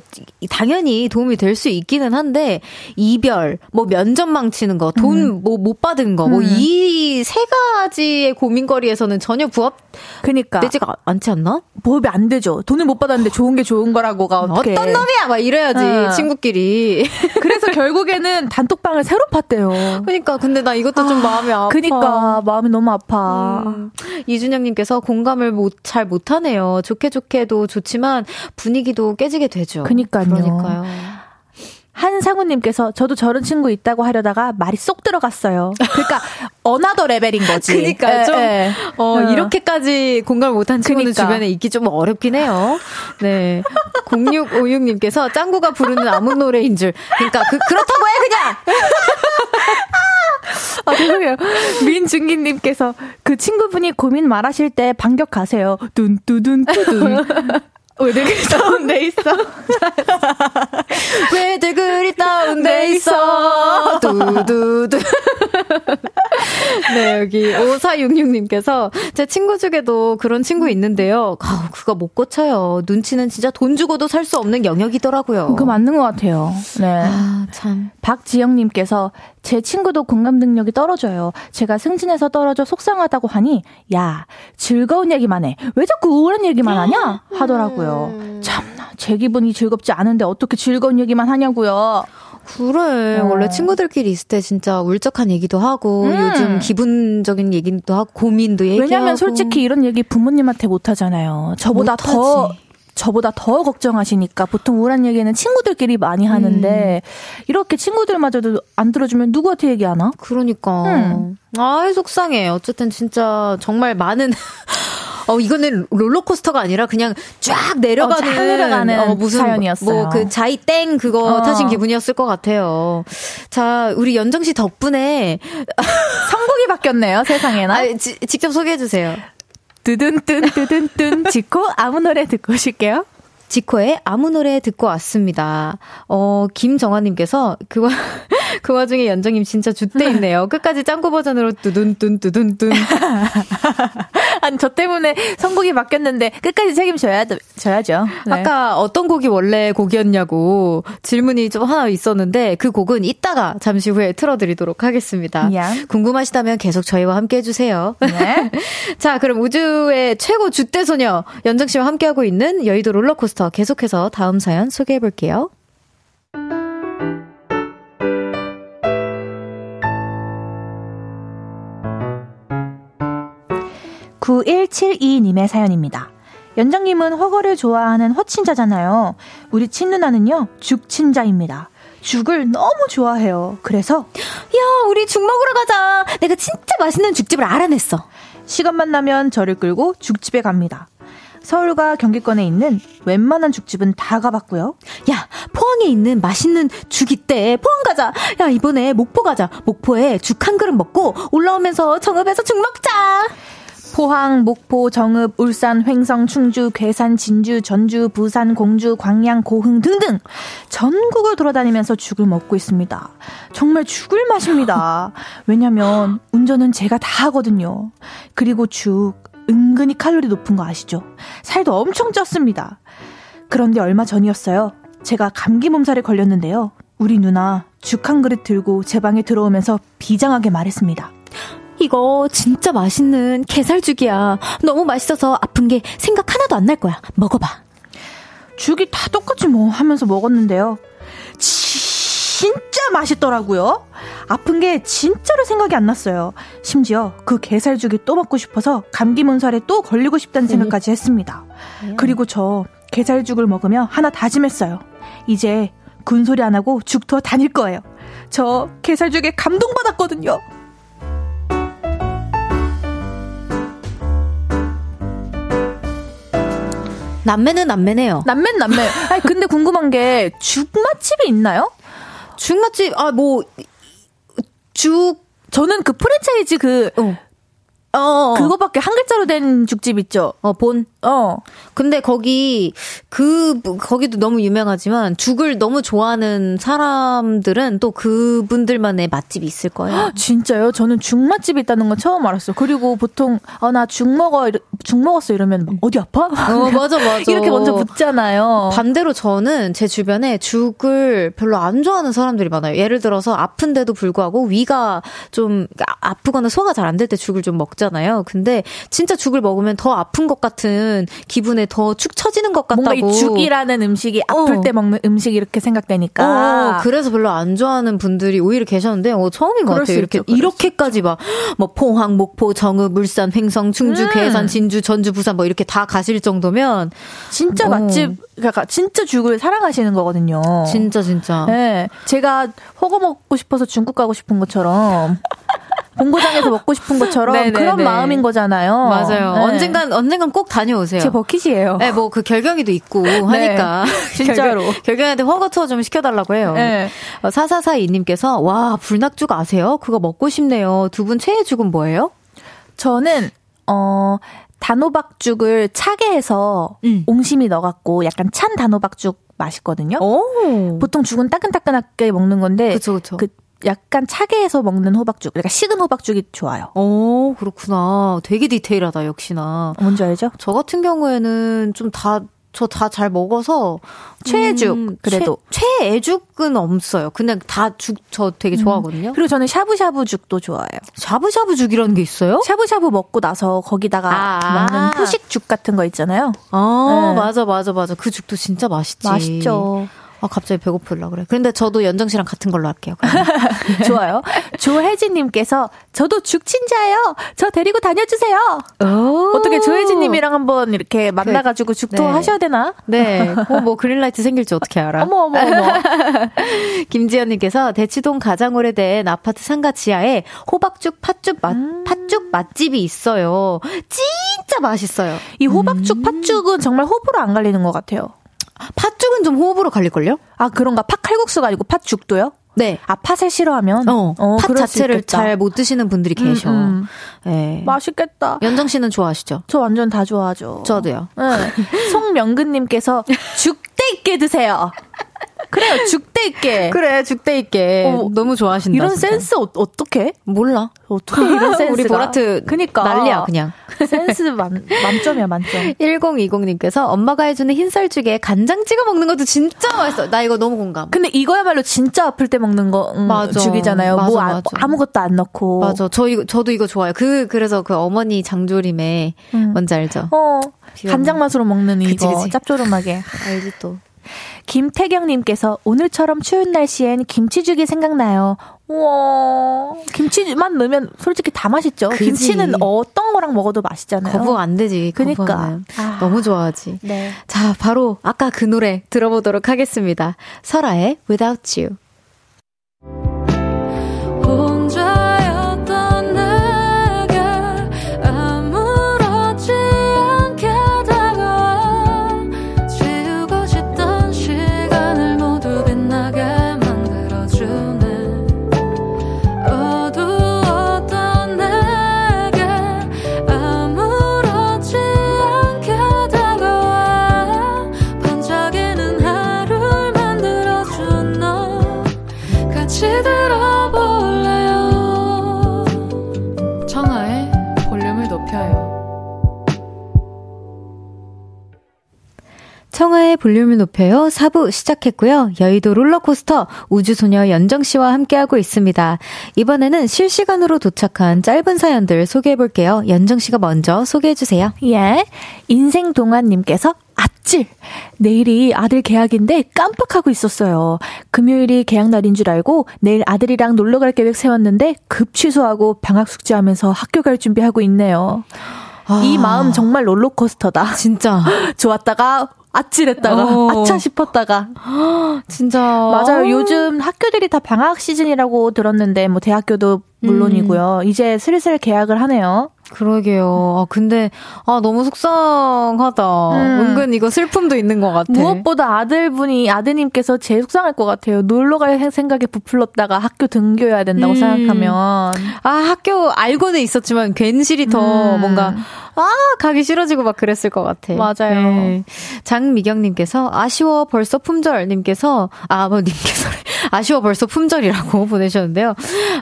당연히 도움이 될 수 있기는 한데, 이별, 뭐 면접 망치는 거, 돈 뭐못 음. 받은 거, 뭐 음. 뭐이 세 가지의 고민거리에서는 전혀 부합 그니까 되지가 않지 않나? 부합이 안 되죠. 돈을 못 받았는데 좋은 게 좋은 거라고가 어떻게 어떤 놈이야? 막 이래야지, 어. 친구끼리. 그래서 결국에는 단톡방을 새로 팠대요. 그니까, 근데 나 이것도 아, 좀 마음이 아파. 그니까, 마음이 너무 아파. 음. 이준영님께서 공감을 못, 잘 못하네요. 좋게 좋게도 좋지만 분위기도 깨지게 되죠. 그니까요. 그러니까요. 한상우님께서 저도 저런 친구 있다고 하려다가 말이 쏙 들어갔어요. 그러니까 another level인 거지. 그러니까 좀 에. 어, 어, 이렇게까지 공감을 못한 친구는 그러니까. 주변에 있기 좀 어렵긴 해요. 네. 0656님께서 짱구가 부르는 아무 노래인 줄. 그러니까 그 그렇다고 해 그냥. 아, 죄송해요. 민중기님께서 그 친구분이 고민 말하실 때 반격하세요. 둔뚜둔 뚜둔. 왜들 그리 다운돼 있어? 왜들 그리 다운돼 있어? 두두두. 네, 여기 5466님께서 제 친구 중에도 그런 친구 있는데요. 아, 그거 못 고쳐요. 눈치는 진짜 돈 주고도 살 수 없는 영역이더라고요. 그거 맞는 것 같아요. 네. 아, 참. 박지영님께서 제 친구도 공감 능력이 떨어져요. 제가 승진해서 떨어져 속상하다고 하니, 야, 즐거운 얘기만 해. 왜 자꾸 우울한 얘기만 하냐? 하더라고요. 음. 참나, 제 기분이 즐겁지 않은데 어떻게 즐거운 얘기만 하냐고요. 그래. 어. 원래 친구들끼리 있을 때 진짜 울적한 얘기도 하고 음. 요즘 기분적인 얘기도 하고 고민도 얘기하고. 왜냐면 솔직히 이런 얘기 부모님한테 못 하잖아요. 저보다 못하지. 더 저보다 더 걱정하시니까 보통 우울한 얘기는 친구들끼리 많이 하는데 음. 이렇게 친구들마저도 안 들어주면 누구한테 얘기하나? 그러니까. 음. 아, 속상해. 어쨌든 진짜 정말 많은 어 이거는 롤러코스터가 아니라 그냥 쫙 내려가는 어, 내려가는 어, 무슨 사연이었어요. 뭐 그 자이 땡 그거 어. 타신 기분이었을 것 같아요. 자, 우리 연정 씨 덕분에 선곡이 바뀌었네요, 세상에나. 아, 지, 직접 소개해 주세요. 두둔뚠 두둔뚠 지코 아무 노래 듣고 오실게요. 지코의 아무 노래 듣고 왔습니다. 어, 김정아님께서 그, 와, 그 와중에 연정님 진짜 줏대 있네요. 끝까지 짱구 버전으로 두둔뚠. 아니, 저 때문에 선곡이 바뀌었는데 끝까지 책임져야, 져야죠. 네. 아까 어떤 곡이 원래 곡이었냐고 질문이 좀 하나 있었는데 그 곡은 이따가 잠시 후에 틀어드리도록 하겠습니다. Yeah. 궁금하시다면 계속 저희와 함께 해주세요. 네. 자, 그럼 우주의 최고 줏대 소녀 연정 씨와 함께하고 있는 여의도 롤러코스터 계속해서 다음 사연 소개해 볼게요. 9172님의 사연입니다. 연장님은 허거를 좋아하는 허친자잖아요. 우리 친누나는요, 죽친자입니다. 죽을 너무 좋아해요. 그래서, 야, 우리 죽 먹으러 가자. 내가 진짜 맛있는 죽집을 알아냈어. 시간만 나면 저를 끌고 죽집에 갑니다. 서울과 경기권에 있는 웬만한 죽집은 다 가봤고요. 야, 포항에 있는 맛있는 죽 있대. 포항 가자. 야, 이번에 목포 가자. 목포에 죽 한 그릇 먹고 올라오면서 정읍에서 죽 먹자. 포항, 목포, 정읍, 울산, 횡성, 충주, 괴산, 진주, 전주, 부산, 공주, 광양, 고흥 등등 전국을 돌아다니면서 죽을 먹고 있습니다. 정말 죽을 맛입니다. 왜냐면 운전은 제가 다 하거든요. 그리고 죽 은근히 칼로리 높은 거 아시죠? 살도 엄청 쪘습니다. 그런데 얼마 전이었어요. 제가 감기 몸살에 걸렸는데요. 우리 누나 죽 한 그릇 들고 제 방에 들어오면서 비장하게 말했습니다. 이거 진짜 맛있는 게살죽이야. 너무 맛있어서 아픈 게 생각 하나도 안 날 거야. 먹어봐. 죽이 다 똑같이 뭐 하면서 먹었는데요. 진짜 맛있더라고요. 아픈 게 진짜로 생각이 안 났어요. 심지어 그 게살죽이 또 먹고 싶어서 감기 몸살에 또 걸리고 싶다는 생각까지 했습니다. 그리고 저 게살죽을 먹으며 하나 다짐했어요. 이제 군소리 안 하고 죽 투어 다닐 거예요. 저 게살죽에 감동받았거든요. 남매는 남매네요. 남매 남매. 아니 근데 궁금한 게 죽 맛집이 있나요? 죽 맛집 아 뭐 죽 저는 그 프랜차이즈 그 어. 어. 그거밖에 한 글자로 된 죽집 있죠. 어, 본. 어. 근데 거기, 그, 거기도 너무 유명하지만, 죽을 너무 좋아하는 사람들은 또 그분들만의 맛집이 있을 거예요. 진짜요? 저는 죽 맛집이 있다는 건 처음 알았어요. 그리고 보통, 어, 나 죽 먹어, 죽 먹었어 이러면, 막, 어디 아파? 어, 맞아, 맞아. 이렇게 먼저 묻잖아요. 반대로 저는 제 주변에 죽을 별로 안 좋아하는 사람들이 많아요. 예를 들어서 아픈데도 불구하고 위가 좀 아프거나 소화가 잘 안 될 때 죽을 좀 먹자. 잖아요 근데 진짜 죽을 먹으면 더 아픈 것 같은 기분에 더 축 처지는 것 같다고. 뭔가 이 죽이라는 음식이 아플 어. 때 먹는 음식 이렇게 생각되니까. 어, 그래서 별로 안 좋아하는 분들이 오히려 계셨는데 어, 처음인 것 같아요. 이렇게 이렇게까지 막 뭐 포항, 목포, 정읍, 물산, 횡성, 충주, 음. 괴산, 진주, 전주, 부산 뭐 이렇게 다 가실 정도면 진짜 어. 맛집 그러니까 진짜 죽을 사랑하시는 거거든요. 진짜 진짜. 네, 제가 허거 먹고 싶어서 중국 가고 싶은 것처럼 본고장에서 먹고 싶은 것처럼 네네네. 그런 네. 마음인 거잖아요. 맞아요. 네. 언젠간 언젠간 꼭 다녀오세요. 제 버킷이에요. 네, 뭐 그 결경이도 있고 네. 하니까 네, 진짜로 결경한테 허거 투어 좀 시켜달라고 해요. 네. 어, 사사사이님께서 와 불낙죽 아세요? 그거 먹고 싶네요. 두 분 최애 죽은 뭐예요? 저는 어 단호박죽을 차게 해서 음. 옹심이 넣어갖고 약간 찬 단호박죽 맛있거든요. 오. 보통 죽은 따끈따끈하게 먹는 건데 그쵸, 그쵸. 그 약간 차게 해서 먹는 호박죽, 그러니까 식은 호박죽이 좋아요. 오, 그렇구나. 되게 디테일하다, 역시나. 뭔지 알죠? 저 같은 경우에는 좀 다, 저 다 잘 먹어서 최애죽 음, 그래도 최, 애죽은 없어요. 그냥 다 죽 저 되게 음. 좋아하거든요. 음. 그리고 저는 샤브샤브죽도 좋아해요. 샤브샤브죽이라는 게 있어요? 샤브샤브 먹고 나서 거기다가 아~ 먹는 후식죽 같은 거 있잖아요. 아 네. 맞아 맞아 맞아 그 죽도 진짜 맛있지. 맛있죠. 아, 갑자기 배고플라 그래. 그런데 저도 연정 씨랑 같은 걸로 할게요. 좋아요. 조혜진님께서 저도 죽친자예요. 저 데리고 다녀주세요. 어떻게 조혜진님이랑 한번 이렇게 만나가지고 죽도 네. 하셔야 되나? 네. 어, 뭐 그린라이트 생길지 어떻게 알아? 어머 어머 어머. 김지연님께서 대치동 가장 오래된 아파트 상가 지하에 호박죽 팥죽 맛 음. 팥죽 맛집이 있어요. 진짜 맛있어요. 이 호박죽 음. 팥죽은 정말 호불호 안 갈리는 것 같아요. 팥죽은 좀 호흡으로 갈릴걸요? 아, 그런가? 팥 칼국수가 아니고 팥죽도요? 네. 아, 팥을 싫어하면? 어, 어 팥 자체를 잘 못 드시는 분들이 음, 계셔. 음, 음. 네. 맛있겠다. 연정 씨는 좋아하시죠? 저 완전 다 좋아하죠. 저도요. 네. 송명근님께서 죽대 있게 드세요. 그래요, 죽대 있게. 그래, 죽대 있게. 어, 너무 좋아하신다. 이런 진짜. 센스 어, 어떻게? 몰라. 어떻게 이런 센스 우리 보라트 그니까 난리야 그냥. 센스 만, 만점이야 만점. 1020님께서 엄마가 해주는 흰쌀죽에 간장 찍어 먹는 것도 진짜 맛있어. 나 이거 너무 공감. 근데 이거야말로 진짜 아플 때 먹는 거 음, 맞아. 죽이잖아요. 맞아, 뭐 맞아. 아, 무것도 안 넣고. 맞아. 저 이거 저도 이거 좋아요. 그 그래서 그 어머니 장조림에 음. 뭔지 알죠? 어. 간장 맛으로 먹는 그치, 이거 그치. 짭조름하게. 알지 또. 김태경님께서 오늘처럼 추운 날씨엔 김치죽이 생각나요. 우와. 김치만 넣으면 솔직히 다 맛있죠. 그치. 김치는 어떤 거랑 먹어도 맛있잖아요. 거부 안 되지. 그니까. 아. 너무 좋아하지. 네. 자, 바로 아까 그 노래 들어보도록 하겠습니다. 설아의 Without You. 청하의 볼륨을 높여요. 4부 시작했고요. 여의도 롤러코스터 우주소녀 연정씨와 함께하고 있습니다. 이번에는 실시간으로 도착한 짧은 사연들 소개해볼게요. 연정씨가 먼저 소개해주세요. 예. 인생동안님께서 아찔! 내일이 아들 개학인데 깜빡하고 있었어요. 금요일이 개학날인 줄 알고 내일 아들이랑 놀러 갈 계획 세웠는데 급 취소하고 방학 숙제하면서 학교 갈 준비하고 있네요. 아. 이 마음 정말 롤러코스터다. 진짜. 좋았다가 아찔했다가 어. 아차 싶었다가 진짜 맞아요. 요즘 학교들이 다 방학 시즌이라고 들었는데 뭐 대학교도 물론이고요. 음. 이제 슬슬 계약을 하네요. 그러게요. 아, 근데, 아, 너무 속상하다. 음. 은근 이거 슬픔도 있는 것 같아. 무엇보다 아들분이, 아드님께서 제일 속상할 것 같아요. 놀러 갈 생각에 부풀렀다가 학교 등교해야 된다고 음. 생각하면. 아, 학교 알고는 있었지만 괜시리 더 음. 뭔가, 아, 가기 싫어지고 막 그랬을 것 같아. 맞아요. 네. 장미경님께서 아쉬워 벌써 품절님께서 아, 뭐 님께서 아쉬워 벌써 품절이라고 보내셨는데요.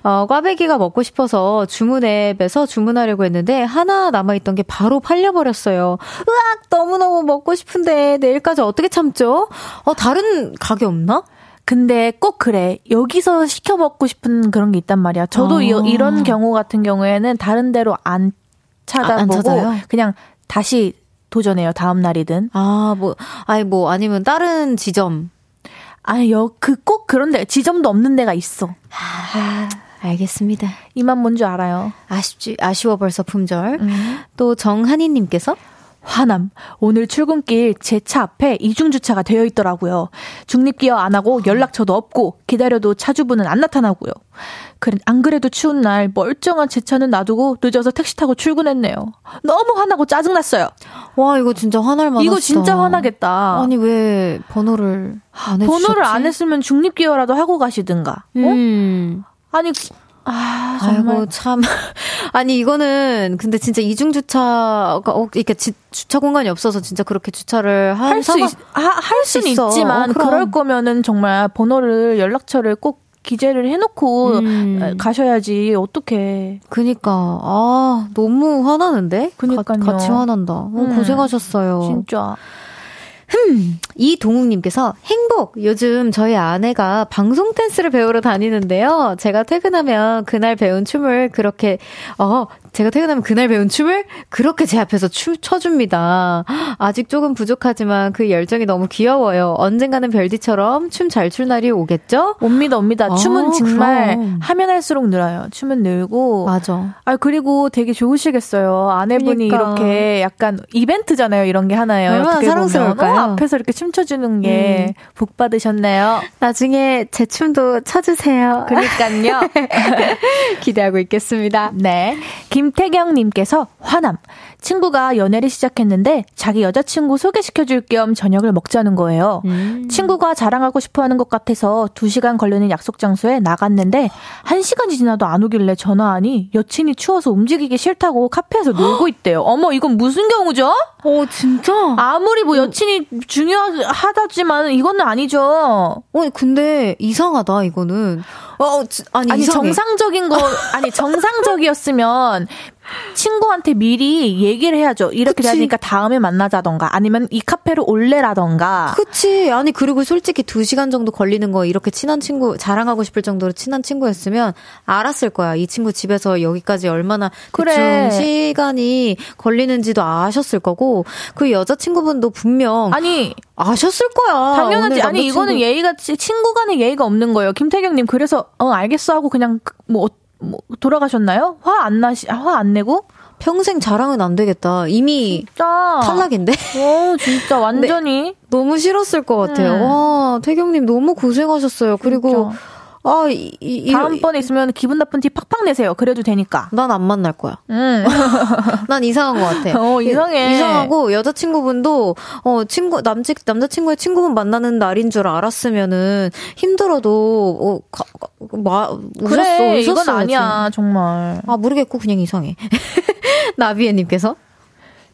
어, 꽈배기가 먹고 싶어서 주문 앱에서 주문하려고 했는데 하나 남아있던 게 바로 팔려버렸어요. 으악! 너무너무 먹고 싶은데 내일까지 어떻게 참죠? 어, 다른 가게 없나? 근데 꼭 그래. 여기서 시켜 먹고 싶은 그런 게 있단 말이야. 저도 어. 이, 이런 경우 같은 경우에는 다른 데로 안 찾아보고 아, 그냥 다시 도전해요. 다음 날이든. 아, 뭐 아니 뭐 아니면 다른 지점. 아니, 여, 그, 꼭 그런 데, 지점도 없는 데가 있어. 아, 알겠습니다. 이만 뭔 줄 알아요. 아쉽지, 아쉬워 벌써 품절. 음. 또 정한이 님께서 화남. 오늘 출근길 제 차 앞에 이중주차가 되어 있더라고요. 중립기어 안 하고 연락처도 없고 기다려도 차주분은 안 나타나고요. 그래, 안 그래도 추운 날 멀쩡한 제 차는 놔두고 늦어서 택시 타고 출근했네요. 너무 화나고 짜증났어요. 와, 이거 진짜 화날 만하다. 이거 진짜 화나겠다. 아니, 왜 번호를 안 해주셨지? 번호를 안 했으면 중립기어라도 하고 가시든가. 어? 음. 아니, 아, 정말. 아이고, 참. 아니, 이거는, 근데 진짜 이중주차가, 어, 이렇게 지, 주차 공간이 없어서 진짜 그렇게 주차를 할 수, 할 수는 있지만, 어, 그럴 거면은 정말 번호를, 연락처를 꼭 기재를 해놓고 음. 가셔야지 어떻게 그니까. 아 너무 화나는데? 그니까요. 같이 화난다. 어, 음. 고생하셨어요. 진짜 흠, 이동욱님께서 행복! 요즘 저희 아내가 방송 댄스를 배우러 다니는데요. 제가 퇴근하면 그날 배운 춤을 그렇게, 어, 제가 퇴근하면 그날 배운 춤을 그렇게 제 앞에서 춤 춰줍니다. 아직 조금 부족하지만 그 열정이 너무 귀여워요. 언젠가는 별디처럼 춤 잘 출 날이 오겠죠? 옵니다, 옵니다. 아, 춤은 정말 그럼. 하면 할수록 늘어요. 춤은 늘고. 맞아. 아, 그리고 되게 좋으시겠어요. 아내분이 그러니까. 이렇게 약간 이벤트잖아요. 이런 게 하나예요. 얼마나 사랑스러울까요? 어, 앞에서 이렇게 춤춰주는 게복 음. 받으셨네요. 나중에 제 춤도 춰주세요. 그러니까요. 기대하고 있겠습니다. 네. 김 태경님께서 화남. 친구가 연애를 시작했는데 자기 여자친구 소개시켜줄 겸 저녁을 먹자는 거예요. 음. 친구가 자랑하고 싶어 하는 것 같아서 2시간 걸리는 약속 장소에 나갔는데 1시간이 지나도 안 오길래 전화하니 여친이 추워서 움직이기 싫다고 카페에서 놀고 있대요. 어머, 이건 무슨 경우죠? 어, 진짜? 아무리 뭐 여친이 중요하다지만 이거는 아니죠. 어, 근데 이상하다, 이거는. 어, 아니, 아니 정상적인 거 아니 정상적이었으면 친구한테 미리 얘기를 해야죠. 이렇게. 되니까 다음에 만나자던가 아니면 이 카페로 올래라던가. 그치. 아니 그리고 솔직히 2시간 정도 걸리는 거 이렇게 친한 친구 자랑하고 싶을 정도로 친한 친구였으면 알았을 거야. 이 친구 집에서 여기까지 얼마나 그래. 시간이 걸리는지도 아셨을 거고 그 여자 친구분도 분명 아니 아셨을 거야. 당연하지. 아니 이거는 예의가 친구 간의 예의가 없는 거예요. 김태경 님 그래서 어 알겠어 하고 그냥 뭐 뭐 돌아가셨나요? 화 안 나시 화 안 내고 평생 자랑은 안 되겠다. 이미 진짜. 탈락인데. 오, 진짜 완전히 네, 너무 싫었을 것 같아요. 음. 와, 태경님 너무 고생하셨어요. 그리고 아, 이, 이, 다음번에 있으면 기분 나쁜 티 팍팍 내세요. 그래도 되니까. 난 안 만날 거야. 음. 난 이상한 것 같아. 어, 이상해. 이상하고 여자친구분도 어 친구 남친 남자친구의 친구분 만나는 날인 줄 알았으면은 힘들어도 어 가, 마, 그래, 웃었어. 이건 아니야 정말. 아 모르겠고 그냥 이상해. 나비애님께서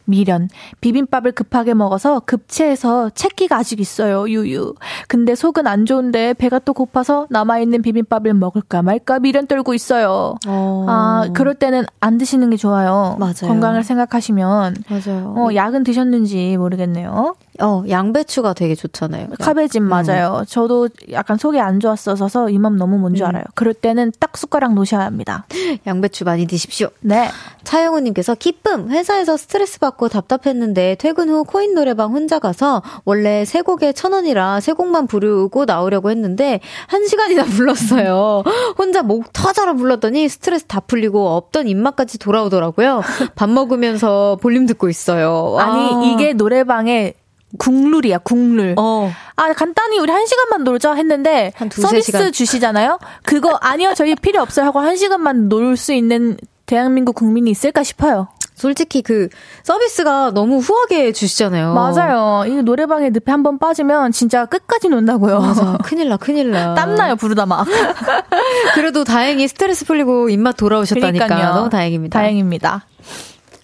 미련. 비빔밥을 급하게 먹어서 급체해서 채기가 아직 있어요. 유유. 근데 속은 안 좋은데 배가 또 고파서 남아있는 비빔밥을 먹을까 말까 미련 떨고 있어요. 어. 아, 그럴 때는 안 드시는 게 좋아요. 맞아요. 건강을 생각하시면. 맞아요. 어, 약은 드셨는지 모르겠네요. 어, 양배추가 되게 좋잖아요. 카베진 음. 맞아요. 저도 약간 속이 안 좋았어서 이맘 너무 뭔지 음. 알아요. 그럴 때는 딱 숟가락 놓으셔야 합니다. 양배추 많이 드십시오. 네. 차영우 님께서 기쁨! 회사에서 스트레스 받고 답답했는데 퇴근 후 코인 노래방 혼자 가서 원래 세 곡에 천 원이라 세 곡만 부르고 나오려고 했는데 한 시간이나 불렀어요. 혼자 목 터져라 불렀더니 스트레스 다 풀리고 없던 입맛까지 돌아오더라고요. 밥 먹으면서 볼륨 듣고 있어요. 아니, 이게 노래방에 국룰이야, 국룰. 어. 아, 간단히 우리 한 시간만 놀자 했는데 한 두세 서비스 시간. 주시잖아요? 그거 아니요, 저희 필요 없어요 하고 한 시간만 놀 수 있는 대한민국 국민이 있을까 싶어요. 솔직히 그 서비스가 너무 후하게 주시잖아요. 맞아요. 이 노래방에 늪에 한 번 빠지면 진짜 끝까지 논다고요. 맞아. 큰일 나, 큰일 나. 땀나요, 부르다 막. 그래도 다행히 스트레스 풀리고 입맛 돌아오셨다니까 그러니까요. 너무 다행입니다. 다행입니다.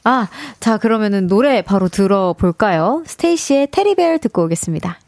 아, 자, 그러면은 노래 바로 들어볼까요? 스테이시의 테리벨 듣고 오겠습니다.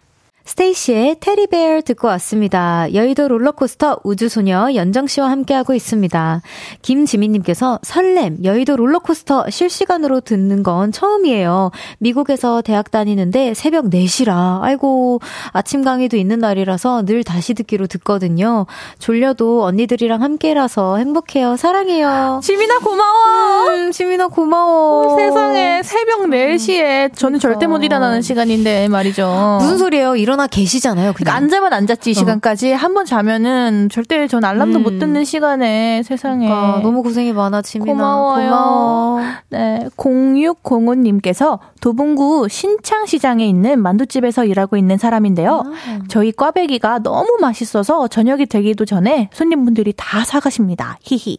스테이시의 테리베어 듣고 왔습니다. 여의도 롤러코스터 우주소녀 연정씨와 함께하고 있습니다. 김지민님께서 설렘, 여의도 롤러코스터 실시간으로 듣는 건 처음이에요. 미국에서 대학 다니는데 새벽 4시라. 아이고, 아침 강의도 있는 날이라서 늘 다시 듣기로 듣거든요. 졸려도 언니들이랑 함께라서 행복해요. 사랑해요. 지민아 고마워. 음, 지민아 고마워. 어, 세상에 새벽 4시에 저는 절대 못 일어나는 시간인데 말이죠. 무슨 소리예요? 이런 일어나 계시잖아요. 그냥. 그러니까 앉아만 앉았지 이 어. 시간까지 한 번 자면은 절대 전 알람도 음. 못 듣는 시간에 세상에 그러니까 너무 고생이 많아 지민아. 고마워요. 고마워. 네, 0605님께서 도봉구 신창시장에 있는 만두집에서 일하고 있는 사람인데요. 아. 저희 꽈배기가 너무 맛있어서 저녁이 되기도 전에 손님분들이 다 사가십니다. 히히.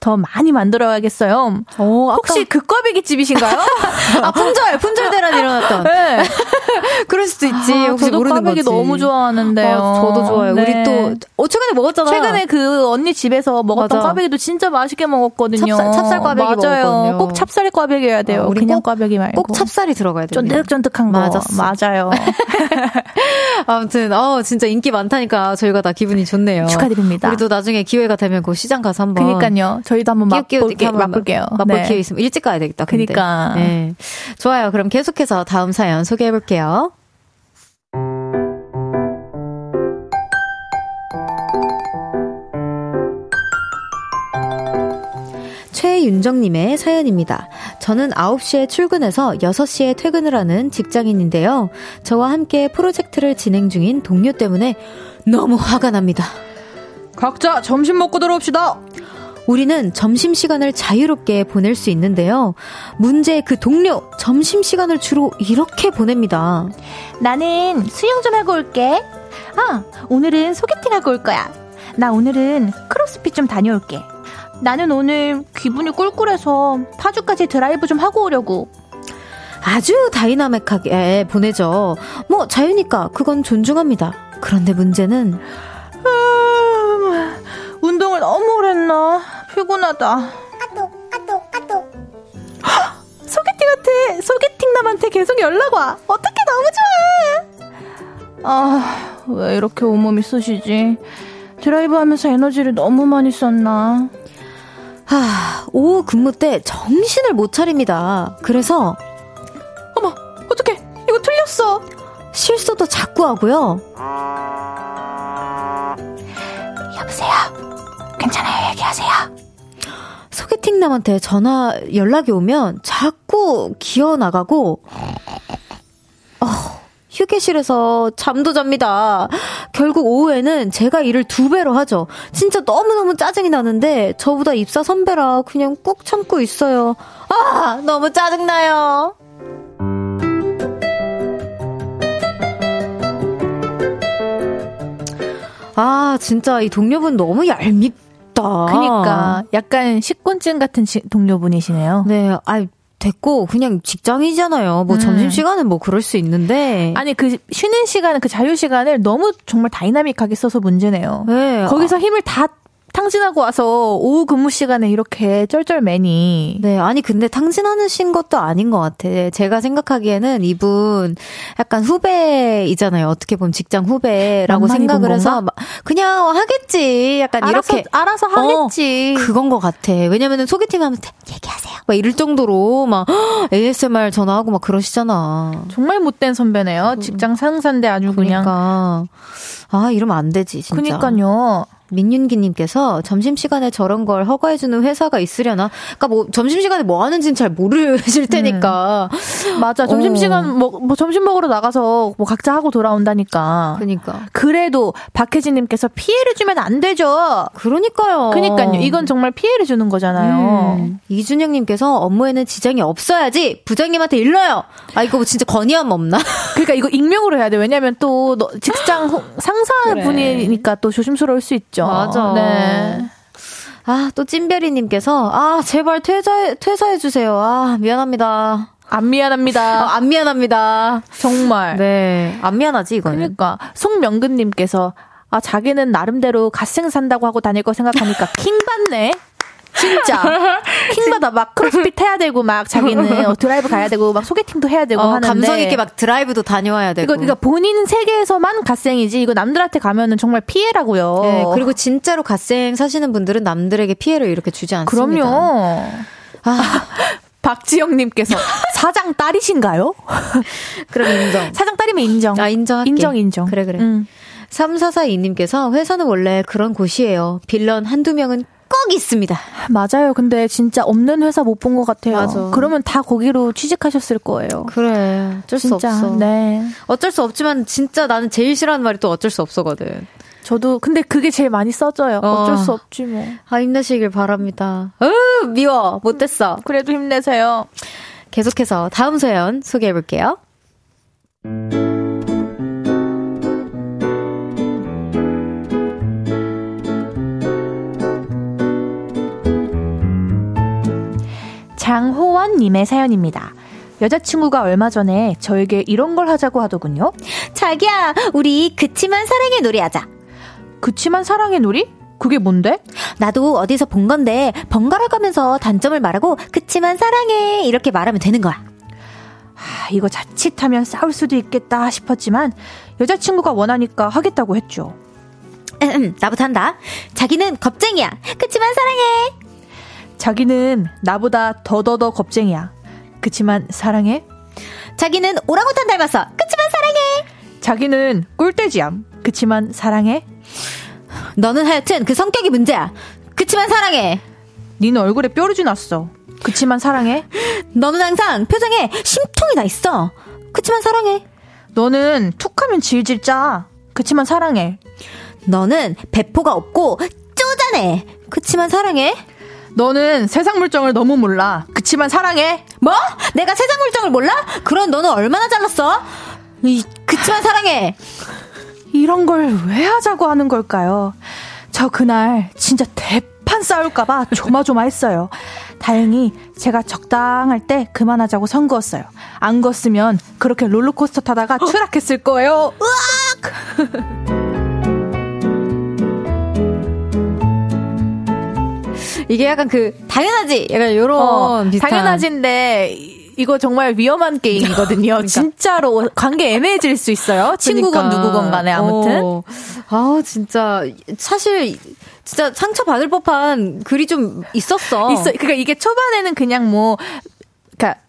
더 많이 만들어야겠어요. 오, 혹시 그 꽈배기 집이신가요? 아 품절 품절 대란 일어났던. 네. 그럴 수도 있지. 아, 혹시 모르는 꽈배기 너무 좋아하는데요. 아, 저도 좋아요. 네. 우리 또 어, 최근에 먹었잖아요. 최근에 그 언니 집에서 먹었던 맞아. 꽈배기도 진짜 맛있게 먹었거든요. 찹쌀, 찹쌀 꽈배기 맞아요. 먹었거든요. 꼭 찹쌀 꽈배기여야 돼요. 어, 우리 그냥 꽈배기 말고. 꼭 찹쌀이 들어가야 돼요. 쫀득쫀득한 거. 맞았어. 맞아요. 아무튼 어 진짜 인기 많다니까 저희가 다 기분이 좋네요. 축하드립니다. 우리도 나중에 기회가 되면 그 시장 가서 한번. 그니까요. 저희도 한번 맛볼게, 맛볼게요. 맛볼 네. 기회 있으면 일찍 가야 되겠다. 근데. 그니까. 네. 좋아요. 그럼 계속해서 다음 사연 소개해 볼게요. 최윤정님의 사연입니다. 저는 9시에 출근해서 6시에 퇴근을 하는 직장인인데요. 저와 함께 프로젝트를 진행 중인 동료 때문에 너무 화가 납니다. 각자 점심 먹고 들어옵시다! 우리는 점심시간을 자유롭게 보낼 수 있는데요. 문제 그 동료, 점심시간을 주로 이렇게 보냅니다. 나는 수영 좀 하고 올게. 아, 오늘은 소개팅 하고 올 거야. 나 오늘은 크로스핏 좀 다녀올게. 나는 오늘 기분이 꿀꿀해서 파주까지 드라이브 좀 하고 오려고. 아주 dynamic하게 보내죠. 뭐 자유니까 그건 존중합니다. 그런데 문제는 음, 운동을 너무 오래 했나 피곤하다. 아또 아또 아또 소개팅한테 소개팅 남한테 계속 연락 와. 어떻게 너무 좋아. 아, 왜 이렇게 온몸이 쑤시지? 드라이브 하면서 에너지를 너무 많이 썼나? 하, 오후 근무 때 정신을 못 차립니다. 그래서 어머, 어떡해. 이거 틀렸어. 실수도 자꾸 하고요. 여보세요. 괜찮아요. 얘기하세요. 소개팅 남한테 전화 연락이 오면 자꾸 기어 나가고 어, 휴게실에서 잠도 잡니다. 결국 오후에는 제가 일을 두 배로 하죠. 진짜 너무너무 짜증이 나는데 저보다 입사 선배라 그냥 꾹 참고 있어요. 아, 너무 짜증나요. 아, 진짜 이 동료분 너무 얄밉다. 그니까 약간 식곤증 같은 동료분이시네요. 네, 아 됐고 그냥 직장이잖아요. 뭐 음. 점심 시간은 뭐 그럴 수 있는데 아니 그 쉬는 시간 그 자유 시간을 너무 정말 다이나믹하게 써서 문제네요. 네. 거기서 힘을 다 탕진하고 와서 오후 근무 시간에 이렇게 쩔쩔매니. 네, 아니 근데 탕진하신 것도 아닌 것 같아. 제가 생각하기에는 이분 약간 후배이잖아요. 어떻게 보면 직장 후배라고 생각을 해서 그냥 하겠지. 약간 알아서, 이렇게 알아서 하겠지. 어, 그건 것 같아. 왜냐면은 소개팅 하면 얘기하세요. 막 이럴 정도로 막 ASMR 전화하고 막 그러시잖아. 정말 못된 선배네요. 직장 상사인데 아주 그냥. 그러니까. 아, 이러면 안 되지, 진짜. 그니까요. 민윤기님께서 점심시간에 저런 걸 허가해주는 회사가 있으려나? 그니까 뭐, 점심시간에 뭐 하는지는 잘 모르실 음. 테니까. 음. 맞아. 점심시간, 어. 뭐, 뭐, 점심 먹으러 나가서 뭐 각자 하고 돌아온다니까. 그니까. 그래도 박혜진님께서 피해를 주면 안 되죠. 그러니까요. 그니까요. 이건 정말 피해를 주는 거잖아요. 음. 이준영님께서 업무에는 지장이 없어야지 부장님한테 일러요. 아, 이거 진짜 건의함 없나? 그러니까 이거 익명으로 해야 돼. 왜냐면 또 직장 상사분이니까 그래. 또 조심스러울 수 있죠. 맞아. 네. 아, 또 찐별이님께서, 아, 제발 퇴사, 퇴사해주세요. 아, 미안합니다. 안 미안합니다. 아, 안 미안합니다. 정말. 네. 안 미안하지, 이거는. 그러니까. 송명근님께서, 아, 자기는 나름대로 갓생 산다고 하고 다닐 거 생각하니까 킹 받네. 진짜 킹받아 막 크로스핏 해야 되고 막 자기는 어, 드라이브 가야 되고 막 소개팅도 해야 되고 어, 하는데 감성 있게 막 드라이브도 다녀와야 되고 이거 그러니까 본인 세계에서만 갓생이지 이거 남들한테 가면은 정말 피해라고요. 네, 그리고 진짜로 갓생 사시는 분들은 남들에게 피해를 이렇게 주지 않습니다. 그럼요. 아. 박지영님께서 사장 딸이신가요? 그럼 인정. 사장 딸이면 인정. 아 인정. 인정 인정. 그래 그래. 음. 3442님께서 회사는 원래 그런 곳이에요. 빌런 한두 명은 꼭 있습니다. 맞아요. 근데 진짜 없는 회사 못 본 것 같아요. 맞아. 그러면 다 거기로 취직하셨을 거예요. 그래. 어쩔 진짜, 수 없어. 네. 어쩔 수 없지만 진짜 나는 제일 싫어하는 말이 또 어쩔 수 없어거든. 저도 근데 그게 제일 많이 써져요. 어. 쩔수 없지 뭐. 아 힘내시길 바랍니다. 으 미워 못됐어. 그래도 힘내세요. 계속해서 다음 사연 소개해 볼게요. 장호원님의 사연입니다. 여자친구가 얼마 전에 저에게 이런 걸 하자고 하더군요. 자기야, 우리 그치만 사랑의 놀이 하자. 그치만 사랑의 놀이? 그게 뭔데? 나도 어디서 본 건데 번갈아 가면서 단점을 말하고 그치만 사랑해 이렇게 말하면 되는 거야. 하, 이거 자칫하면 싸울 수도 있겠다 싶었지만 여자친구가 원하니까 하겠다고 했죠. 나부터 한다. 자기는 겁쟁이야. 그치만 사랑해. 자기는 나보다 더더더 겁쟁이야. 그치만 사랑해. 자기는 오랑우탄 닮았어. 그치만 사랑해. 자기는 꿀돼지야. 그치만 사랑해. 너는 하여튼 그 성격이 문제야. 그치만 사랑해. 니는 얼굴에 뾰루지 났어. 그치만 사랑해. 너는 항상 표정에 심통이 나 있어. 그치만 사랑해. 너는 툭하면 질질 짜. 그치만 사랑해. 너는 배포가 없고 쪼잔해. 그치만 사랑해. 너는 세상 물정을 너무 몰라. 그치만 사랑해. 뭐? 내가 세상 물정을 몰라? 그럼 너는 얼마나 잘났어? 이, 그치만 사랑해. 이런 걸 왜 하자고 하는 걸까요? 저 그날 진짜 대판 싸울까봐 조마조마했어요. 다행히 제가 적당할 때 그만하자고 선 그었어요. 안 그었으면 그렇게 롤러코스터 타다가 추락했을 거예요. 으악! 이게 약간 그 당연하지 약간 요런 어, 비슷한 당연하지인데 이거 정말 위험한 게임이거든요. 그러니까. 진짜로 관계 애매해질 수 있어요. 친구건 그러니까. 누구건 간에 아무튼. 어. 아 진짜 사실 진짜 상처 받을 법한 글이 좀 있었어. 있어. 그러니까 이게 초반에는 그냥 뭐 그러니까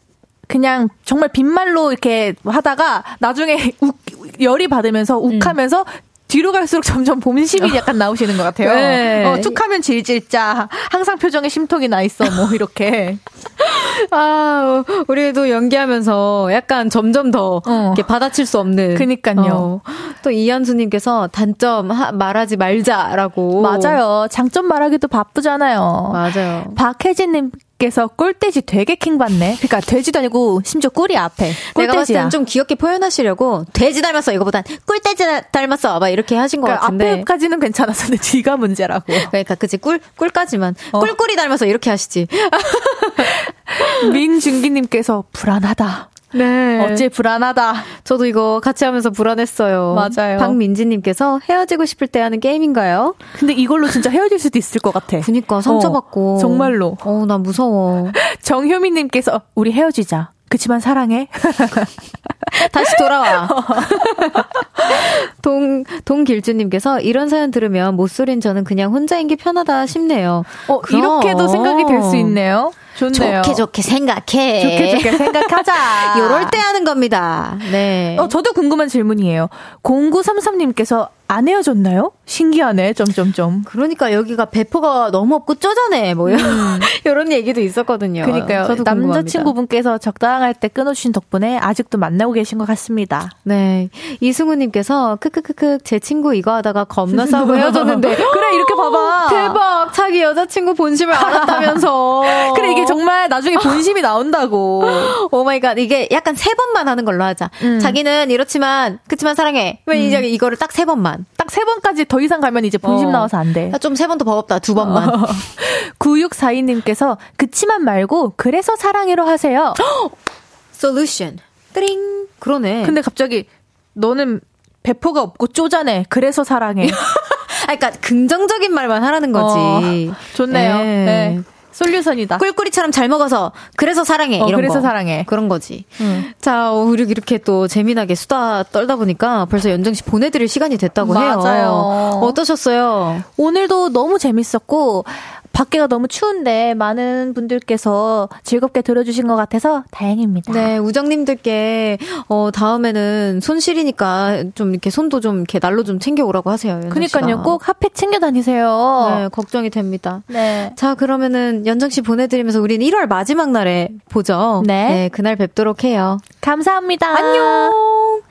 그냥 정말 빈말로 이렇게 하다가 나중에 욱, 열이 받으면서 욱하면서 음. 뒤로 갈수록 점점 봄심이 약간 나오시는 것 같아요. 네. 어, 툭 하면 질질짜. 항상 표정에 심통이 나 있어. 뭐 이렇게. 아, 우리도 연기하면서 약간 점점 더 어. 이렇게 받아칠 수 없는. 그니까요. 어. 또 이한수님께서 단점 하, 말하지 말자라고. 맞아요. 장점 말하기도 바쁘잖아요. 맞아요. 박혜진님 께서 꿀돼지 되게 킹받네. 그러니까 돼지도 아니고 심지어 꿀이 앞에. 꿀돼지야. 내가 봤을 땐 좀 귀엽게 표현하시려고 돼지 닮았어 이거보단 꿀돼지 닮았어 막 이렇게 하신 그러니까 것 같은데. 앞에까지는 괜찮았었는데 뒤가 문제라고. 그러니까 그치 꿀 꿀까지만 어. 꿀꿀이 닮아서 이렇게 하시지. 민준기님께서 불안하다. 네. 어째 불안하다. 저도 이거 같이 하면서 불안했어요. 맞아요. 박민지님께서 헤어지고 싶을 때 하는 게임인가요? 근데 이걸로 진짜 헤어질 수도 있을 것 같아. 그니까 상처받고. 어, 정말로. 어, 나 무서워. 정효민님께서 우리 헤어지자. 그치만 사랑해. 다시 돌아와. 동, 동길주님께서 이런 사연 들으면 못소린 저는 그냥 혼자인 게 편하다 싶네요. 어, 이렇게도 생각이 될 수 있네요. 좋네요. 좋게 좋게 생각해. 좋게 좋게 생각하자. 요럴 때 하는 겁니다. 네. 어, 저도 궁금한 질문이에요. 0933님께서 안 헤어졌나요? 신기하네. 점점점. 그러니까 여기가 배포가 너무 없고 쪼잔해. 뭐요. 음. 이런 얘기도 있었거든요. 그러니까요. 남자친구분께서 적당할 때 끊어주신 덕분에 아직도 만나고 계신 것 같습니다. 네. 이승우님께서 크크크크 제 친구 이거 하다가 겁나 싸고 헤어졌는데 그래 이렇게 봐봐. 대박. 자기 여자친구 본심을 알았다면서. 그래 이게 정말 나중에 본심이 나온다고. Oh my god. 이게 약간 세 번만 하는 걸로 하자. 음. 자기는 이렇지만 그치만 사랑해. 왜 음. 이제 이거를 딱 세 번만. 딱 세 번까지 더 이상 가면 이제 본심 어. 나와서 안 돼. 좀 세 번 더 버겁다. 두 번만. 어. 9642님께서 그치만 말고 그래서 사랑해로 하세요. 솔루션. 띠링. 그러네. 근데 갑자기 너는 배포가 없고 쪼잔해. 그래서 사랑해. 아, 그러니까 긍정적인 말만 하라는 거지. 어, 좋네요. 네. 네. 솔루션이다. 꿀꿀이처럼 잘 먹어서 그래서 사랑해. 어, 이런 그래서 거. 사랑해. 그런 거지. 음. 자, 우리 이렇게 또 재미나게 수다 떨다 보니까 벌써 연정 씨 보내드릴 시간이 됐다고 맞아요. 해요. 어떠셨어요? 오늘도 너무 재밌었고 밖에가 너무 추운데 많은 분들께서 즐겁게 들어주신 것 같아서 다행입니다. 네, 우정님들께 어 다음에는 손실이니까 좀 이렇게 손도 좀 이렇게 날로 좀 챙겨오라고 하세요. 그러니까요, 꼭 핫팩 챙겨 다니세요. 네, 걱정이 됩니다. 네. 자, 그러면은 연정 씨 보내드리면서 우리는 1월 마지막 날에 보죠. 네. 네, 그날 뵙도록 해요. 감사합니다. 안녕.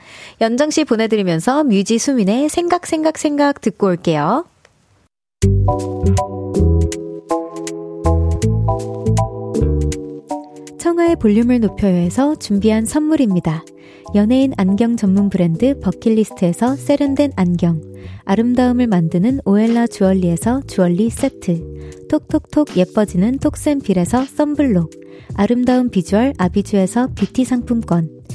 연정 씨 보내드리면서 뮤지 수민의 생각 생각 생각 듣고 올게요. 청하의 볼륨을 높여요해서 준비한 선물입니다. 연예인 안경 전문 브랜드 버킷리스트에서 세련된 안경, 아름다움을 만드는 오엘라 주얼리에서 주얼리 세트, 톡톡톡 예뻐지는 톡센필에서 썬블록, 아름다운 비주얼 아비주에서 뷰티 상품권,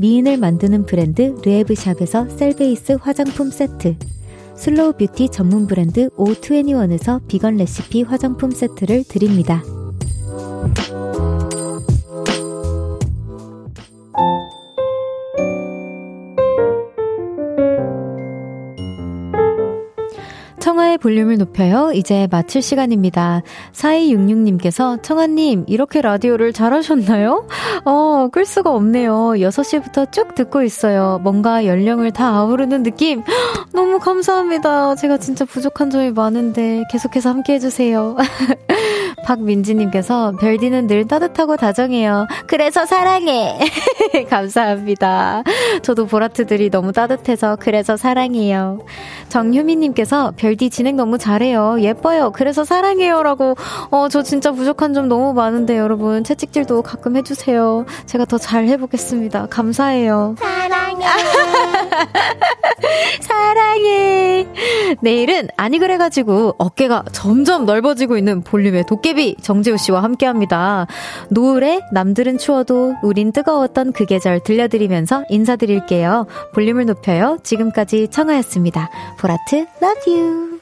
미인을 만드는 브랜드 르에브샵에서 셀베이스 화장품 세트, slow beauty 전문 브랜드 O21에서 비건 레시피 화장품 세트를 드립니다. 청하의 볼륨을 높여요. 이제 마칠 시간입니다. 4266님께서 청하님, 이렇게 라디오를 잘하셨나요? 어, 끌 수가 없네요. 6시부터 쭉 듣고 있어요. 뭔가 연령을 다 아우르는 느낌? 너무 감사합니다. 제가 진짜 부족한 점이 많은데 계속해서 함께 해주세요. 박민지님께서 별디는 늘 따뜻하고 다정해요. 그래서 사랑해. 감사합니다. 저도 보라트들이 너무 따뜻해서 그래서 사랑해요. 정효미님께서 별디 진행 너무 잘해요. 예뻐요. 그래서 사랑해요라고. 어, 저 진짜 부족한 점 너무 많은데 여러분 채찍질도 가끔 해주세요. 제가 더 잘 해보겠습니다. 감사해요. 사랑해. 사랑해. 내일은 아니 그래가지고 어깨가 점점 넓어지고 있는 볼륨의 도깨 도깨비 정재우 씨와 함께합니다. 노을에 남들은 추워도 우린 뜨거웠던 그 계절 들려드리면서 인사드릴게요. 볼륨을 높여요. 지금까지 청하였습니다. 보라트 러브 유.